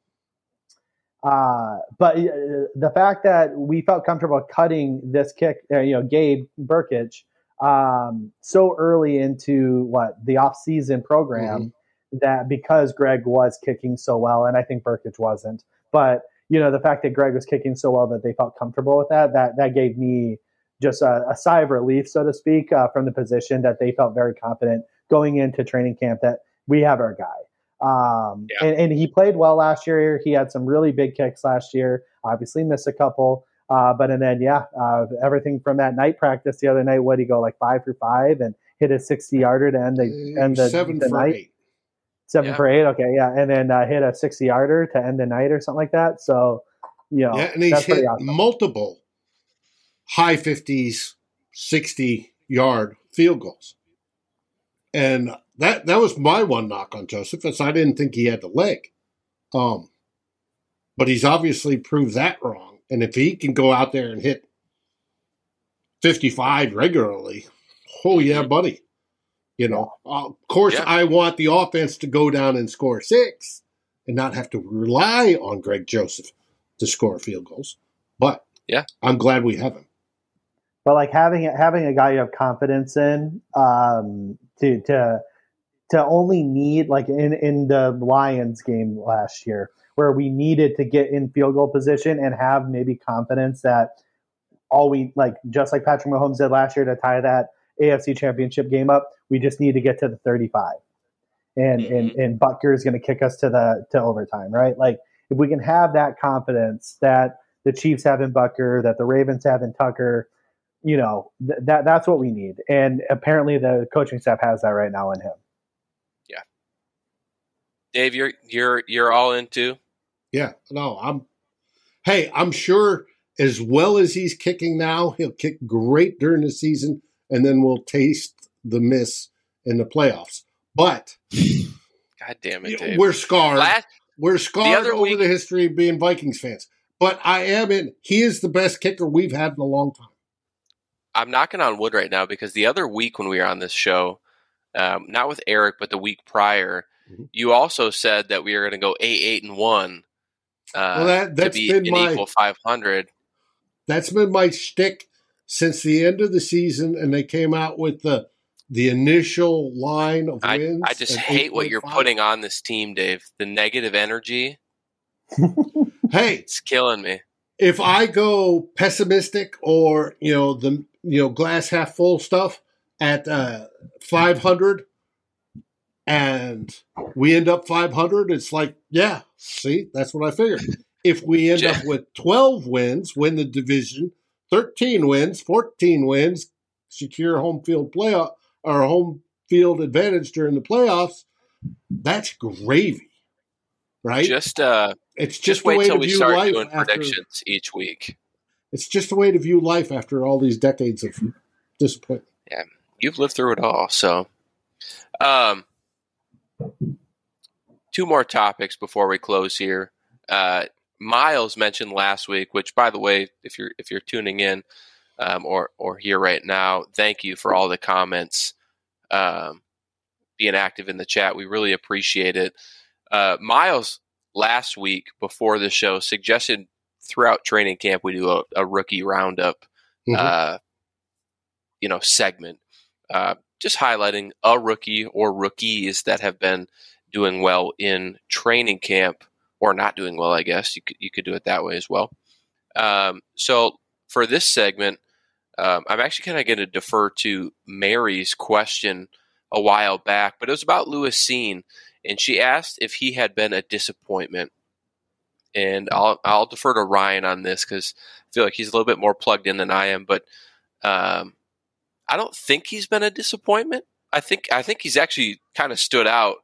Uh, but uh, the fact that we felt comfortable cutting this kick, uh, you know, Gabe Brkic, um, so early into what the off-season program that because Greg was kicking so well, and I think Brkic wasn't, but you know, the fact that Greg was kicking so well that they felt comfortable with that, that that gave me just a, a sigh of relief, so to speak, uh, from the position that they felt very confident going into training camp that we have our guy. Um, Yeah. and, and he played well last year. He had some really big kicks last year. Obviously, missed a couple. Uh, but and then yeah, uh, everything from that night practice the other night. What would he go like five for five and hit a sixty yarder to end the end the, Seven the for night. eight. Seven Yeah. for eight. Okay, yeah, and then uh, hit a sixty yarder to end the night or something like that. So you know, Yeah, and he's that's hit awesome. multiple high 50s, 60 yard field goals. And that that was my one knock on Joseph, is I didn't think he had the leg. Um, but he's obviously proved that wrong. And if he can go out there and hit 55 regularly, oh yeah, buddy. You know, uh, of course, Yeah. I want the offense to go down and score six and not have to rely on Greg Joseph to score field goals. But Yeah. I'm glad we have him. but like having having a guy you have confidence in um, to to to only need like in in the Lions game last year where we needed to get in field goal position and have maybe confidence that all we like just like Patrick Mahomes did last year to tie that AFC Championship game up, we just need to get to the 35. And and mm-hmm. and Butker is going to kick us to the to overtime, right? Like if we can have that confidence that the Chiefs have in Butker, that the Ravens have in Tucker, you know, th- that that's what we need. And apparently the coaching staff has that right now in him. Dave, you're you're you're all into. Yeah, no, I'm. Hey, I'm sure as well as he's kicking now, he'll kick great during the season, and then we'll taste the miss in the playoffs. But God damn it, Dave. we're scarred. Last, we're scarred other over week- the history of being Vikings fans. But I am in. He is the best kicker we've had in a long time. I'm knocking on wood right now because the other week when we were on this show, um, not with Eric, but the week prior, Mhm. you also said that we are going to go eight, eight, and one. Uh, Well, that- to that's be been an my- equal 500. That's been my shtick since the end of the season, and they came out with the the initial line of I, wins. I just hate what you're putting on this team, Dave. The negative energy, Hey, it's killing me. if I go pessimistic or you know the you know glass half full stuff at uh, 500 and we end up 500 it's like yeah see that's what I figured if we end up with 12 wins win the division 13 wins 14 wins secure home field playoff or home field advantage during the playoffs that's gravy right Just uh, it's just, just wait way till to we view start life doing after- predictions each week. it's just a way to view life after all these decades of disappointment. Yeah. You've lived through it all, so. Um, two more topics before we close here. Uh, Miles mentioned last week, which, by the way, if you're if you're tuning in um, or or here right now, thank you for all the comments, um, being active in the chat. We really appreciate it. Uh, Miles last week before the show suggested throughout training camp we do a, a rookie roundup, Mhm. uh, you know, segment, uh, just highlighting a rookie or rookies that have been doing well in training camp or not doing well. I guess you could you could do it that way as well. Um, so for this segment, um, I'm actually kind of going to defer to Mary's question a while back, but it was about Lewis Cine, and she asked if he had been a disappointment. And I'll I'll defer to Ryan on this because I feel like he's a little bit more plugged in than I am. But um, I don't think he's been a disappointment. I think I think he's actually kind of stood out,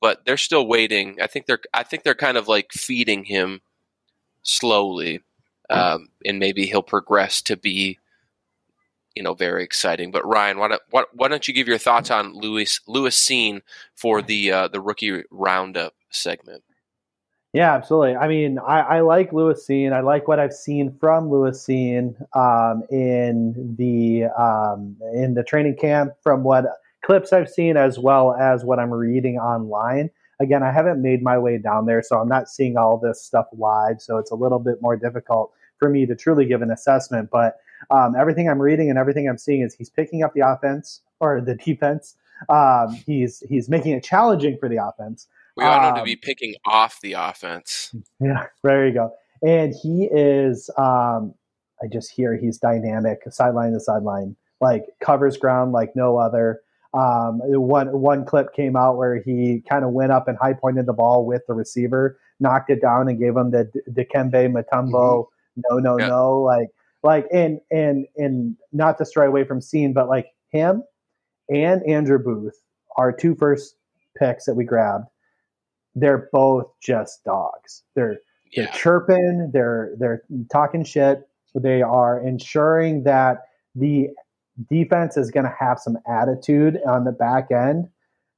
but they're still waiting. I think they're I think they're kind of like feeding him slowly, um, and maybe he'll progress to be, you know, very exciting. But Ryan, why don't why, why don't you give your thoughts on Lewis Lewis Cine for the uh, the rookie roundup segment? Yeah, absolutely. I mean, I, I like Lewis Cine. I like what I've seen from Lewis Cine um, in the um, in the training camp, from what clips I've seen, as well as what I'm reading online. Again, I haven't made my way down there, so I'm not seeing all this stuff live. So it's a little bit more difficult for me to truly give an assessment. But um, everything I'm reading and everything I'm seeing is he's picking up the offense or the defense. Um, he's he's making it challenging for the offense. We want him to Um, be picking off the offense. Yeah, there you go. And he is, um, I just hear he's dynamic, sideline to sideline, like covers ground like no other. Um, one one clip came out where he kind of went up and high pointed the ball with the receiver, knocked it down, and gave him the Dikembe Mutombo no no Yeah. no like like and and and not to stray away from Cine, but like him and Andrew Booth, our two first picks that we grabbed, they're both just dogs. They're they're chirping, they're they're talking shit. They are ensuring that the defense is going to have some attitude on the back end,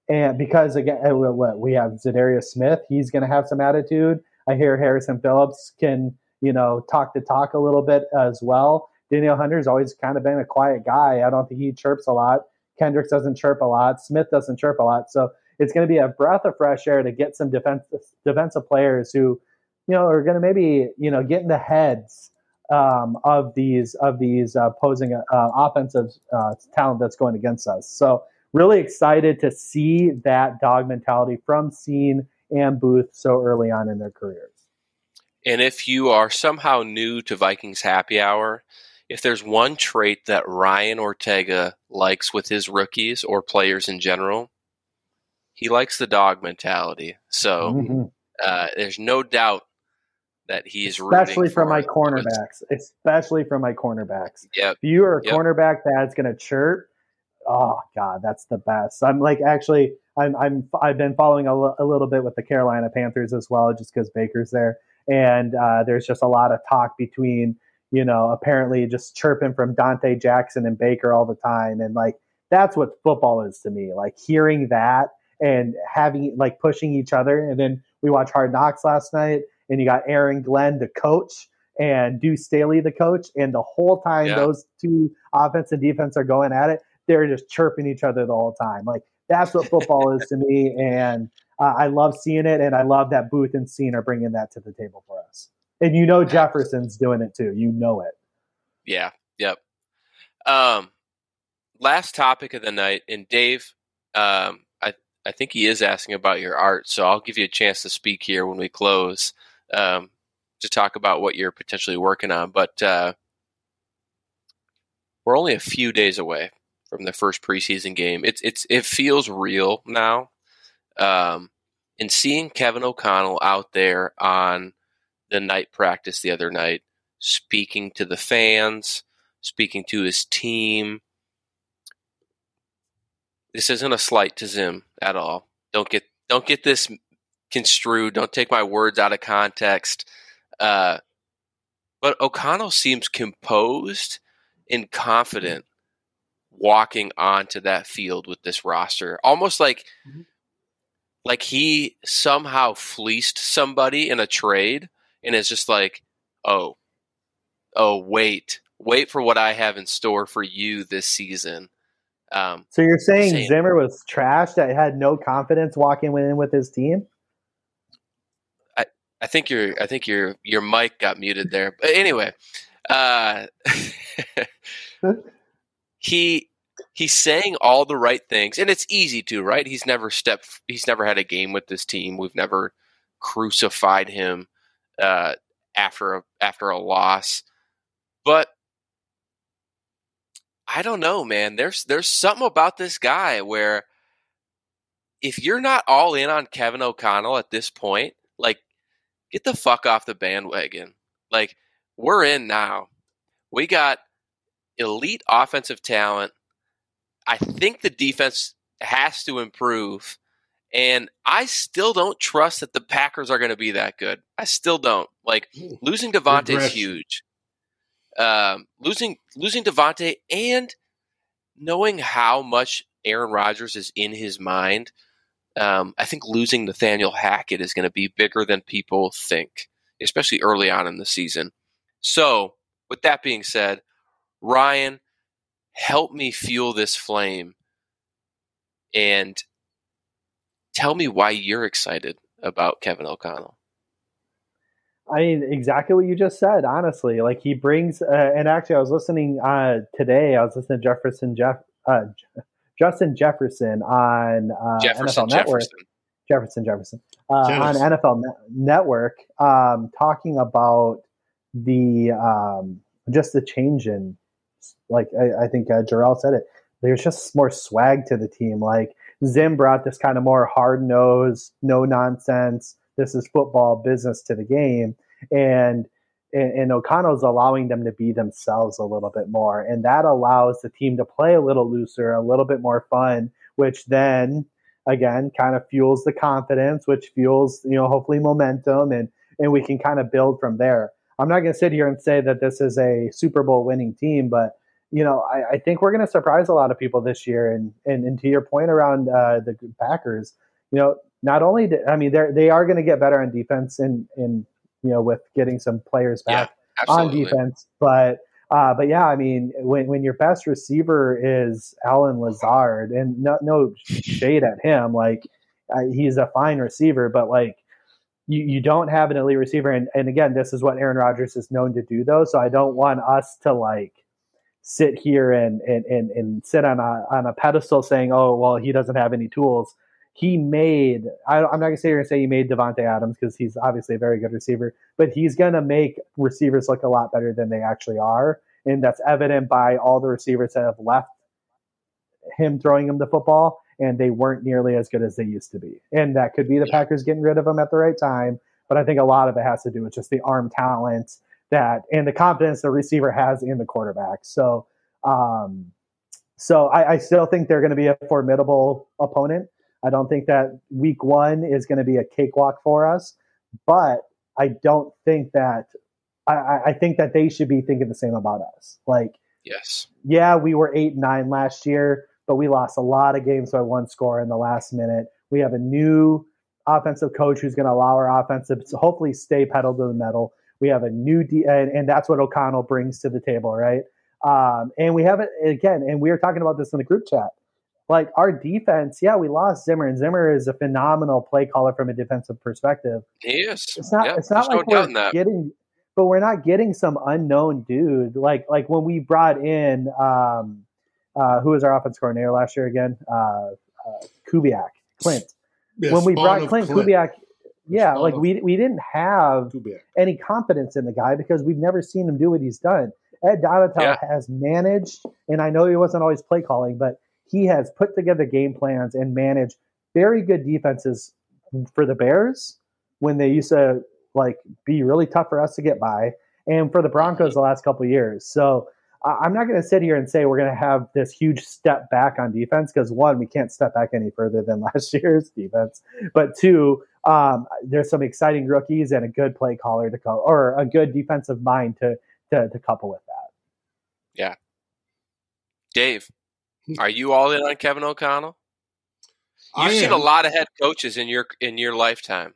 and because again, uh, what we have Za'Darius Smith, he's going to have some attitude. I hear Harrison Phillips can you know talk the talk a little bit as well. Danielle Hunter's always kind of been a quiet guy. I don't think he chirps a lot. Kendricks doesn't chirp a lot. Smith doesn't chirp a lot. So it's going to be a breath of fresh air to get some defense, defensive players who, you know, are going to maybe you know get in the heads um, of these of these uh, posing uh, offensive uh, talent that's going against us. So really excited to see that dog mentality from Cine and Booth so early on in their careers. And if you are somehow new to Vikings Happy Hour, if there's one trait that Ryan Ortega likes with his rookies or players in general, he likes the dog mentality. So Mhm. uh, there's no doubt that he is Especially from my cornerbacks. Especially from my cornerbacks. Yep. If you are a Yep. cornerback that's going to chirp, oh god, that's the best. I'm like actually, I'm I'm I've been following a, l- a little bit with the Carolina Panthers as well, just because Baker's there, and uh, there's just a lot of talk between you know apparently just chirping from Donte Jackson and Baker all the time, and like that's what football is to me. Like hearing that and having like pushing each other, and then we watched Hard Knocks last night, and you got Aaron Glenn the coach and Deuce Staley the coach, and the whole time Yeah. those two offense and defense are going at it, they're just chirping each other the whole time. Like that's what football is to me, and uh, I love seeing it, and I love that Booth and Cine are bringing that to the table for us. And you know Jefferson's doing it too. You know it. Yeah. Yep. Um, last topic of the night, and Dave, um, I think he is asking about your art, so I'll give you a chance to speak here when we close um, to talk about what you're potentially working on. But uh, we're only a few days away from the first preseason game. It's it's it feels real now. Um, and seeing Kevin O'Connell out there on the night practice the other night, speaking to the fans, speaking to his team. This isn't a slight to Zim at all. Don't get don't get this construed. Don't take my words out of context. Uh, but O'Connell seems composed and confident walking onto that field with this roster, almost like mm-hmm. like he somehow fleeced somebody in a trade and is just like, oh, oh, wait, wait for what I have in store for you this season. Um, so you're saying, saying Zimmer was trash that had no confidence walking in with his team? I, I think your I think your your mic got muted there. But anyway, uh, he he's saying all the right things, and it's easy to right. He's never stepped. He's never had a game with this team. We've never crucified him uh, after a, after a loss, but I don't know, man. There's there's something about this guy where if you're not all in on Kevin O'Connell at this point, like get the fuck off the bandwagon. Like we're in now. We got elite offensive talent. I think the defense has to improve. And I still don't trust that the Packers are going to be that good. I still don't. Like losing Davante is huge. Um, losing losing Davante and knowing how much Aaron Rodgers is in his mind, um, I think losing Nathaniel Hackett is going to be bigger than people think, especially early on in the season. So, with that being said, Ryan, help me fuel this flame and tell me why you're excited about Kevin O'Connell. I mean, exactly what you just said. Honestly, like he brings, uh, and actually, I was listening uh, today. I was listening to Jefferson Jeff, uh, Justin Jefferson on uh, Jefferson, NFL Network. Jefferson Jefferson uh, on NFL Network, um, talking about the um, just the change in, like I, I think uh, Jarrell said it. There's just more swag to the team. Like Zim brought this kind of more hard nose, no nonsense this is football business to the game, and and, and O'Connell's allowing them to be themselves a little bit more, and that allows the team to play a little looser, a little bit more fun, which then again kind of fuels the confidence, which fuels you know hopefully momentum, and and we can kind of build from there. I'm not going to sit here and say that this is a Super Bowl winning team, but you know, I, I think we're going to surprise a lot of people this year. And and, and to your point around uh, the Packers, you know, not only do, I mean they they are going to get better on defense and in you know with getting some players back yeah, on defense, but uh, but yeah, I mean when when your best receiver is Allen Lazard and no no shade at him, like uh, he's a fine receiver, but like you, you don't have an elite receiver. And, and again, this is what Aaron Rodgers is known to do, though. So I don't want us to like sit here and and and, and sit on a on a pedestal saying, oh well, he doesn't have any tools he made I, am not gonna say you're gonna say he made Davante Adams because he's obviously a very good receiver, but he's gonna make receivers look a lot better than they actually are, and that's evident by all the receivers that have left him throwing him the football, and they weren't nearly as good as they used to be. And that could be the Packers getting rid of him at the right time, but I think a lot of it has to do with just the arm talent that and the confidence the receiver has in the quarterback. So. Um, so I, I still think they're going to be a formidable opponent. I don't think that week one is going to be a cakewalk for us, but I don't think that I, I think that they should be thinking the same about us. Like, yes, yeah, we were eight nine last year, but we lost a lot of games by one score in the last minute. We have a new offensive coach who's going to allow our offensive to hopefully stay pedal to the metal. We have a new D, and, and that's what O'Connell brings to the table, right? Um, and we have it again, and we were talking about this in the group chat like our defense, yeah, we lost Zimmer, and Zimmer is a phenomenal play caller from a defensive perspective. He is. It's not. Yeah, it's not like no we're getting, but we're not getting some unknown dude. Like like when we brought in um, uh, who was our offense coordinator last year again? Uh, uh, Kubiak, Clint. Yeah, when we brought of Clint, Kubiak, yeah, Spawn like we we didn't have Kubiak. any confidence in the guy because we've never seen him do what he's done. Ed Donatell Yeah. has managed, and I know he wasn't always play calling, but he has put together game plans and managed very good defenses for the Bears when they used to like be really tough for us to get by, and for the Broncos the last couple years. So I'm not going to sit here and say we're going to have this huge step back on defense because one, we can't step back any further than last year's defense, but two, um, there's some exciting rookies and a good play caller to go, or a good defensive mind to to, to couple with that. Yeah, Dave, are you all in on Kevin O'Connell? You've I seen am. a lot of head coaches in your in your lifetime.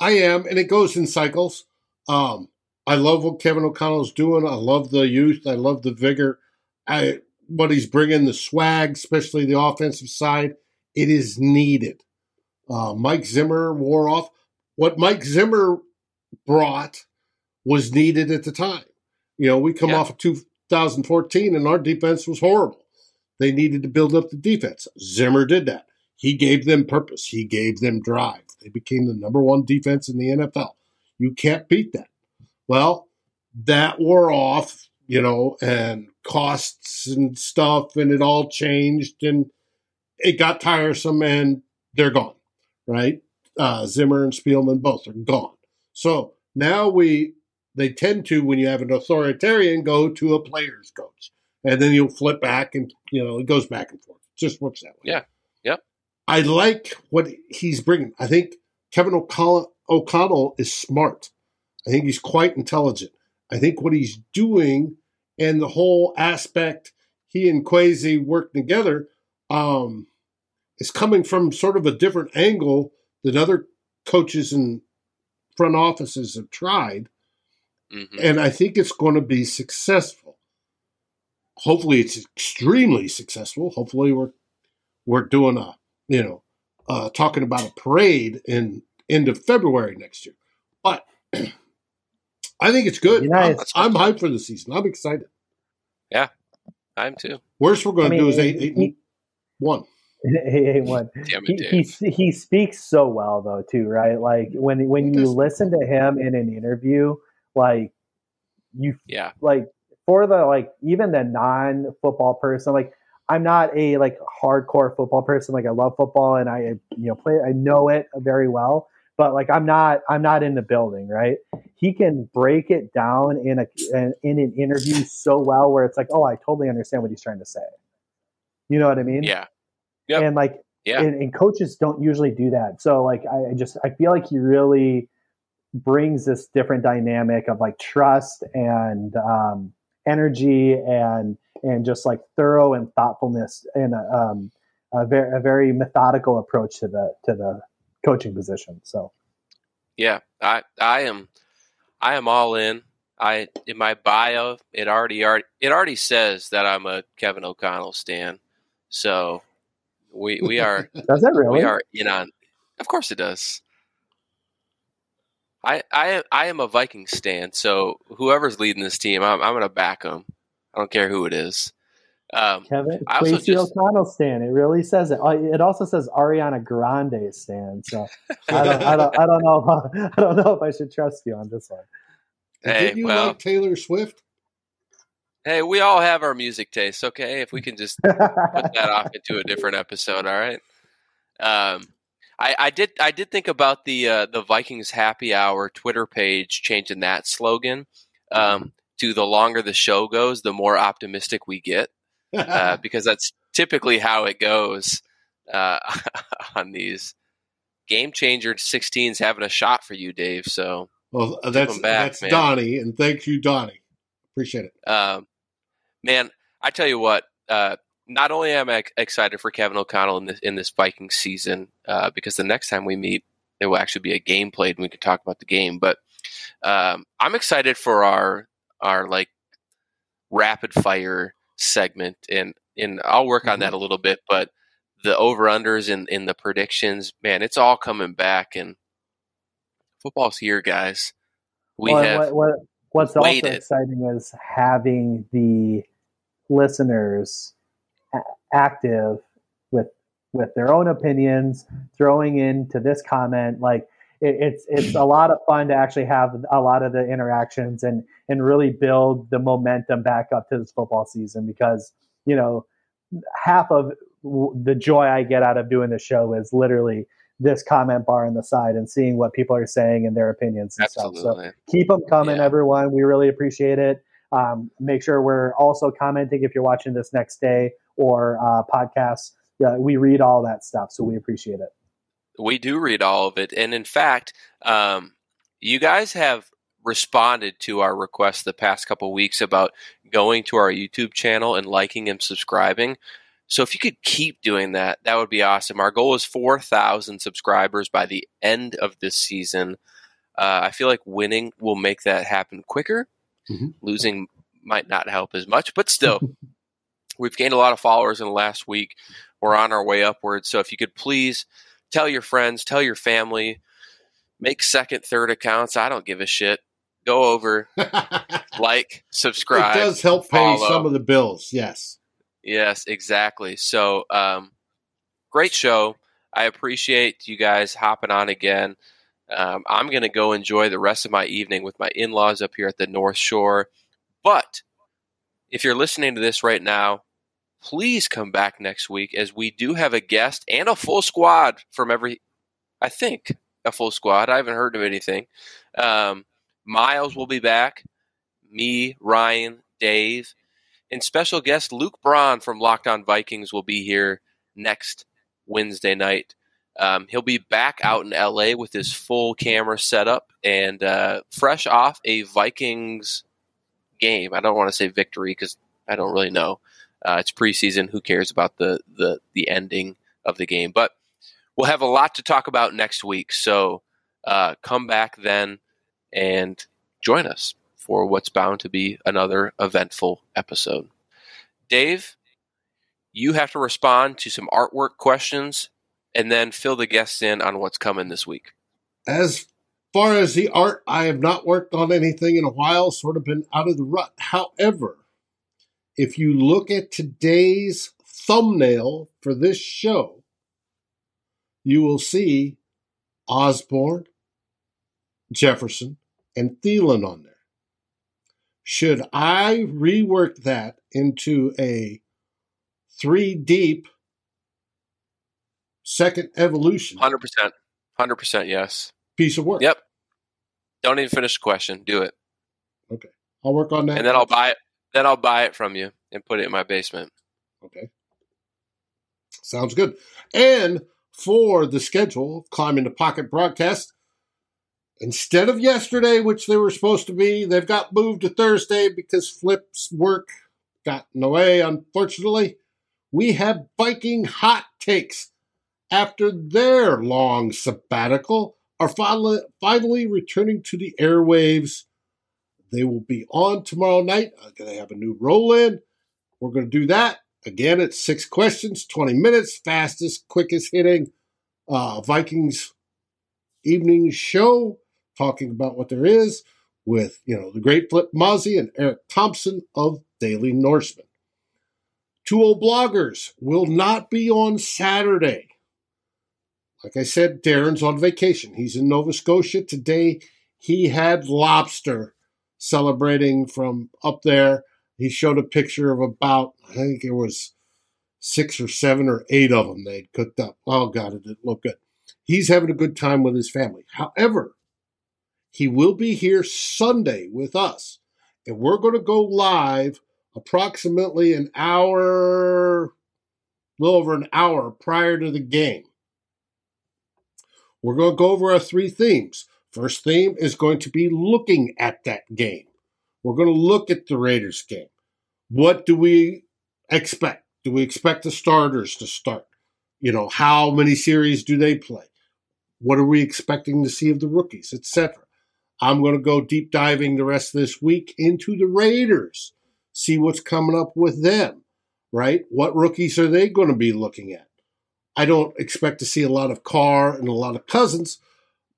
I am, and it goes in cycles. Um, I love what Kevin O'Connell's doing. I love the youth. I love the vigor. I what he's bringing, the swag, especially the offensive side. It is needed. Uh, Mike Zimmer wore off. What Mike Zimmer brought was needed at the time. You know, we come Yeah. off of 2014, and our defense was horrible. They needed to build up the defense. Zimmer did that. He gave them purpose. He gave them drive. They became the number one defense in the NFL. You can't beat that. Well, that wore off, you know, and costs and stuff, and it all changed, and it got tiresome, and they're gone, right? Uh, Zimmer and Spielman both are gone. So now we, they tend to, when you have an authoritarian, go to a player's coach, and then you'll flip back, and you know it goes back and forth. It just works that way. Yeah. yeah. I like what he's bringing. I think Kevin O'Connell, O'Connell is smart. I think he's quite intelligent. I think what he's doing and the whole aspect he and Kwesi working together um, is coming from sort of a different angle that other coaches and front offices have tried, hmm and I think it's going to be successful. Hopefully, it's extremely successful. Hopefully, we're we're doing a you know uh, talking about a parade in end of February next year, but I think it's good. Be nice. I'm, That's I'm good. hyped for the season. I'm excited. Yeah, I'm too. Worst we're going I to do is eight, eight, he- one. Hey, hey, one. Damn He, it, he Dave. he speaks so well though too, right? Like when when you listen to him in an interview, like you yeah. like for the like even the non football person like i'm not a like hardcore football person like i love football and i you know play i know it very well but like i'm not i'm not in the building right he can break it down in a in, in an interview so well where it's like oh i totally understand what he's trying to say you know what i mean Yeah. Yep. and like Yeah. and, and coaches don't usually do that so like I, I just i feel like he really brings this different dynamic of like trust and um, energy and and just like thorough and thoughtfulness and a, um, a, very, a very methodical approach to the to the coaching position so Yeah, I I am I am all in. I in my bio it already already it already says that I'm a Kevin O'Connell stan. So we we are does that really we are in on. Of course it does. I I am I am a Viking stan. So whoever's leading this team, I'm I'm gonna back them. I don't care who it is. Um, Kevin I also Kwesi just- O'Connell stand. It really says it. Uh, It also says Ariana Grande stand. So I don't, I don't, I don't know. If, I don't know if I should trust you on this one. And Hey, Did you well- like Taylor Swift? hey, we all have our music tastes. Okay, if we can just put that off into a different episode. All right. Um, I, I did I did think about the uh, the Vikings Happy Hour Twitter page changing that slogan um, to the longer the show goes, the more optimistic we get, uh, because that's typically how it goes uh, on these game changer 16s having a shot for you, Dave. So well, that's them back, that's man. Donnie, and thank you, Donnie. Appreciate it. Um, man, I tell you what. Uh, not only am I excited for Kevin O'Connell in this in this Vikings season, uh, because the next time we meet, there will actually be a game played, and we can talk about the game. But um, I'm excited for our our like rapid fire segment, and and I'll work on that a little bit. But the over unders and in the predictions, man, it's all coming back, and football's here, guys. We Well, have what, what, what's also exciting is having the listeners active with with their own opinions, throwing into this comment like it, it's it's a lot of fun to actually have a lot of the interactions and and really build the momentum back up to this football season because you know half of the joy I get out of doing the show is literally this comment bar on the side and seeing what people are saying and their opinions and Absolutely. stuff. So keep them coming, yeah. everyone. We really appreciate it. Um, make sure we're also commenting if you're watching this next day or uh, podcasts. Yeah, we read all that stuff, so we appreciate it. We do read all of it, and in fact, um, you guys have responded to our request the past couple weeks about going to our YouTube channel and liking and subscribing. So if you could keep doing that, that would be awesome. Our goal is 4,000 subscribers by the end of this season. Uh, I feel like winning will make that happen quicker. Mm-hmm. Losing might not help as much, but still, we've gained a lot of followers in the last week. We're on our way upwards. So if you could please tell your friends, tell your family, make second, third accounts. I don't give a shit. Go over, like, subscribe. It does help pay follow. some of the bills. Yes. Yes, exactly. So, um, great show. I appreciate you guys hopping on again. Um, I'm going to go enjoy the rest of my evening with my in laws up here at the North Shore. But if you're listening to this right now, please come back next week as we do have a guest and a full squad from every, I think, a full squad. I haven't heard of anything. Um, Miles will be back. Me, Ryan, Dave, and special guest Luke Braun from Locked On Vikings will be here next Wednesday night. Um, he'll be back out in LA with his full camera setup and uh, fresh off a Vikings game. I don't want to say victory because I don't really know. Uh, it's preseason. Who cares about the, the the ending of the game? But we'll have a lot to talk about next week. So uh, come back then and join us for what's bound to be another eventful episode. Dave, you have to respond to some artwork questions and then fill the guests in on what's coming this week. As far as the art, I have not worked on anything in a while, sort of been out of the rut. However, if you look at today's thumbnail for this show, you will see Osborn, Jefferson, and Thielen on there. Should I rework that into a three deep second evolution? 100%. 100% yes. Piece of work. Yep. Don't even finish the question. Do it. Okay. I'll work on that. And then I'll buy it. Then I'll buy it from you and put it in my basement. Okay. Sounds good. And for the schedule, Climbing the Pocket broadcast, Instead of yesterday, which they were supposed to be, they've got moved to Thursday because Flip's work got in the way, unfortunately. We have Viking hot takes after their long sabbatical are finally, finally returning to the airwaves. They will be on tomorrow night. I'm going to have a new roll in. We're going to do that. Again, it's six questions, 20 minutes, fastest, quickest hitting uh, Vikings evening show talking about what there is with, you know, the great Flip Mozzie and Eric Thompson of Daily Norseman. Two old bloggers will not be on Saturday. Like I said, Darren's on vacation. He's in Nova Scotia. Today he had lobster celebrating from up there. He showed a picture of about, I think it was six or seven or eight of them they'd cooked up. Oh, God, it didn't look good. He's having a good time with his family. However, he will be here Sunday with us, and we're going to go live approximately an hour, a little over an hour prior to the game. We're going to go over our three themes. First theme is going to be looking at that game. We're going to look at the Raiders game. What do we expect? Do we expect the starters to start? You know, how many series do they play? What are we expecting to see of the rookies, etc.? I'm going to go deep diving the rest of this week into the Raiders, see what's coming up with them, right? What rookies are they going to be looking at? I don't expect to see a lot of Carr and a lot of Cousins,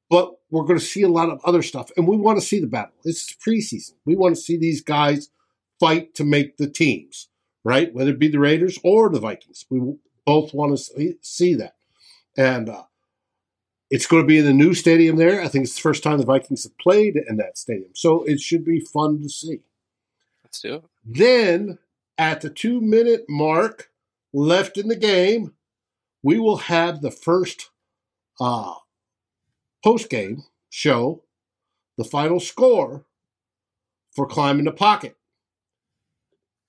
but we're going to see a lot of other stuff. And we want to see the battle. It's preseason. We want to see these guys fight to make the teams, right? Whether it be the Raiders or the Vikings. We both want to see that. And uh, it's going to be in the new stadium there. I think it's the first time the Vikings have played in that stadium. So it should be fun to see. Let's do it. Then at the two minute mark left in the game, we will have the first uh, post game show, the final score for climbing the pocket.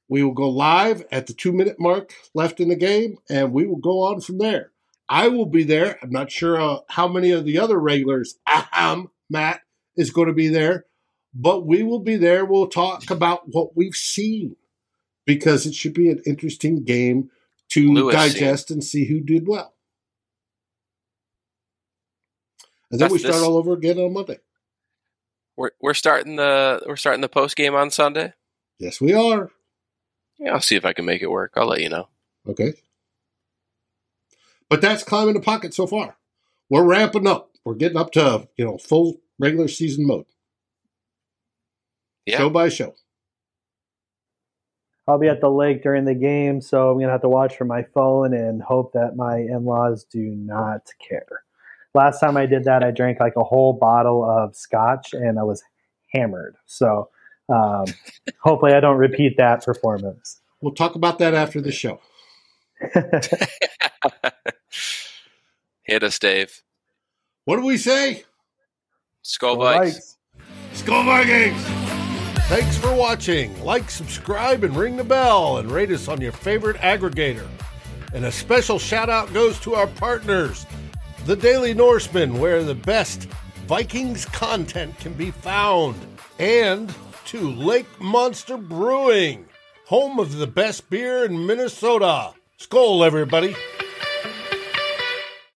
We will go live at the two minute mark left in the game, and we will go on from there. I will be there. I'm not sure uh, how many of the other regulars, ahem, Matt, is going to be there, but we will be there. We'll talk about what we've seen because it should be an interesting game to Lewis digest and see who did well. And then That's we start this, all over again on Monday. We're we're starting the we're starting the post game on Sunday. Yes, we are. Yeah, I'll see if I can make it work. I'll let you know. Okay. But that's climbing the pocket so far. We're ramping up. We're getting up to you know full regular season mode. Yeah. Show by show. I'll be at the lake during the game, so I'm gonna have to watch from my phone and hope that my in-laws do not care. Last time I did that, I drank like a whole bottle of scotch and I was hammered. So um, hopefully, I don't repeat that performance. We'll talk about that after the show. Hit us, Dave. What do we say? Skol Vikes. Skol Vikings. Thanks for watching. Like, subscribe, and ring the bell, and rate us on your favorite aggregator. And a special shout out goes to our partners, the Daily Norseman, where the best Vikings content can be found, and to Lake Monster Brewing, home of the best beer in Minnesota. Skol, everybody.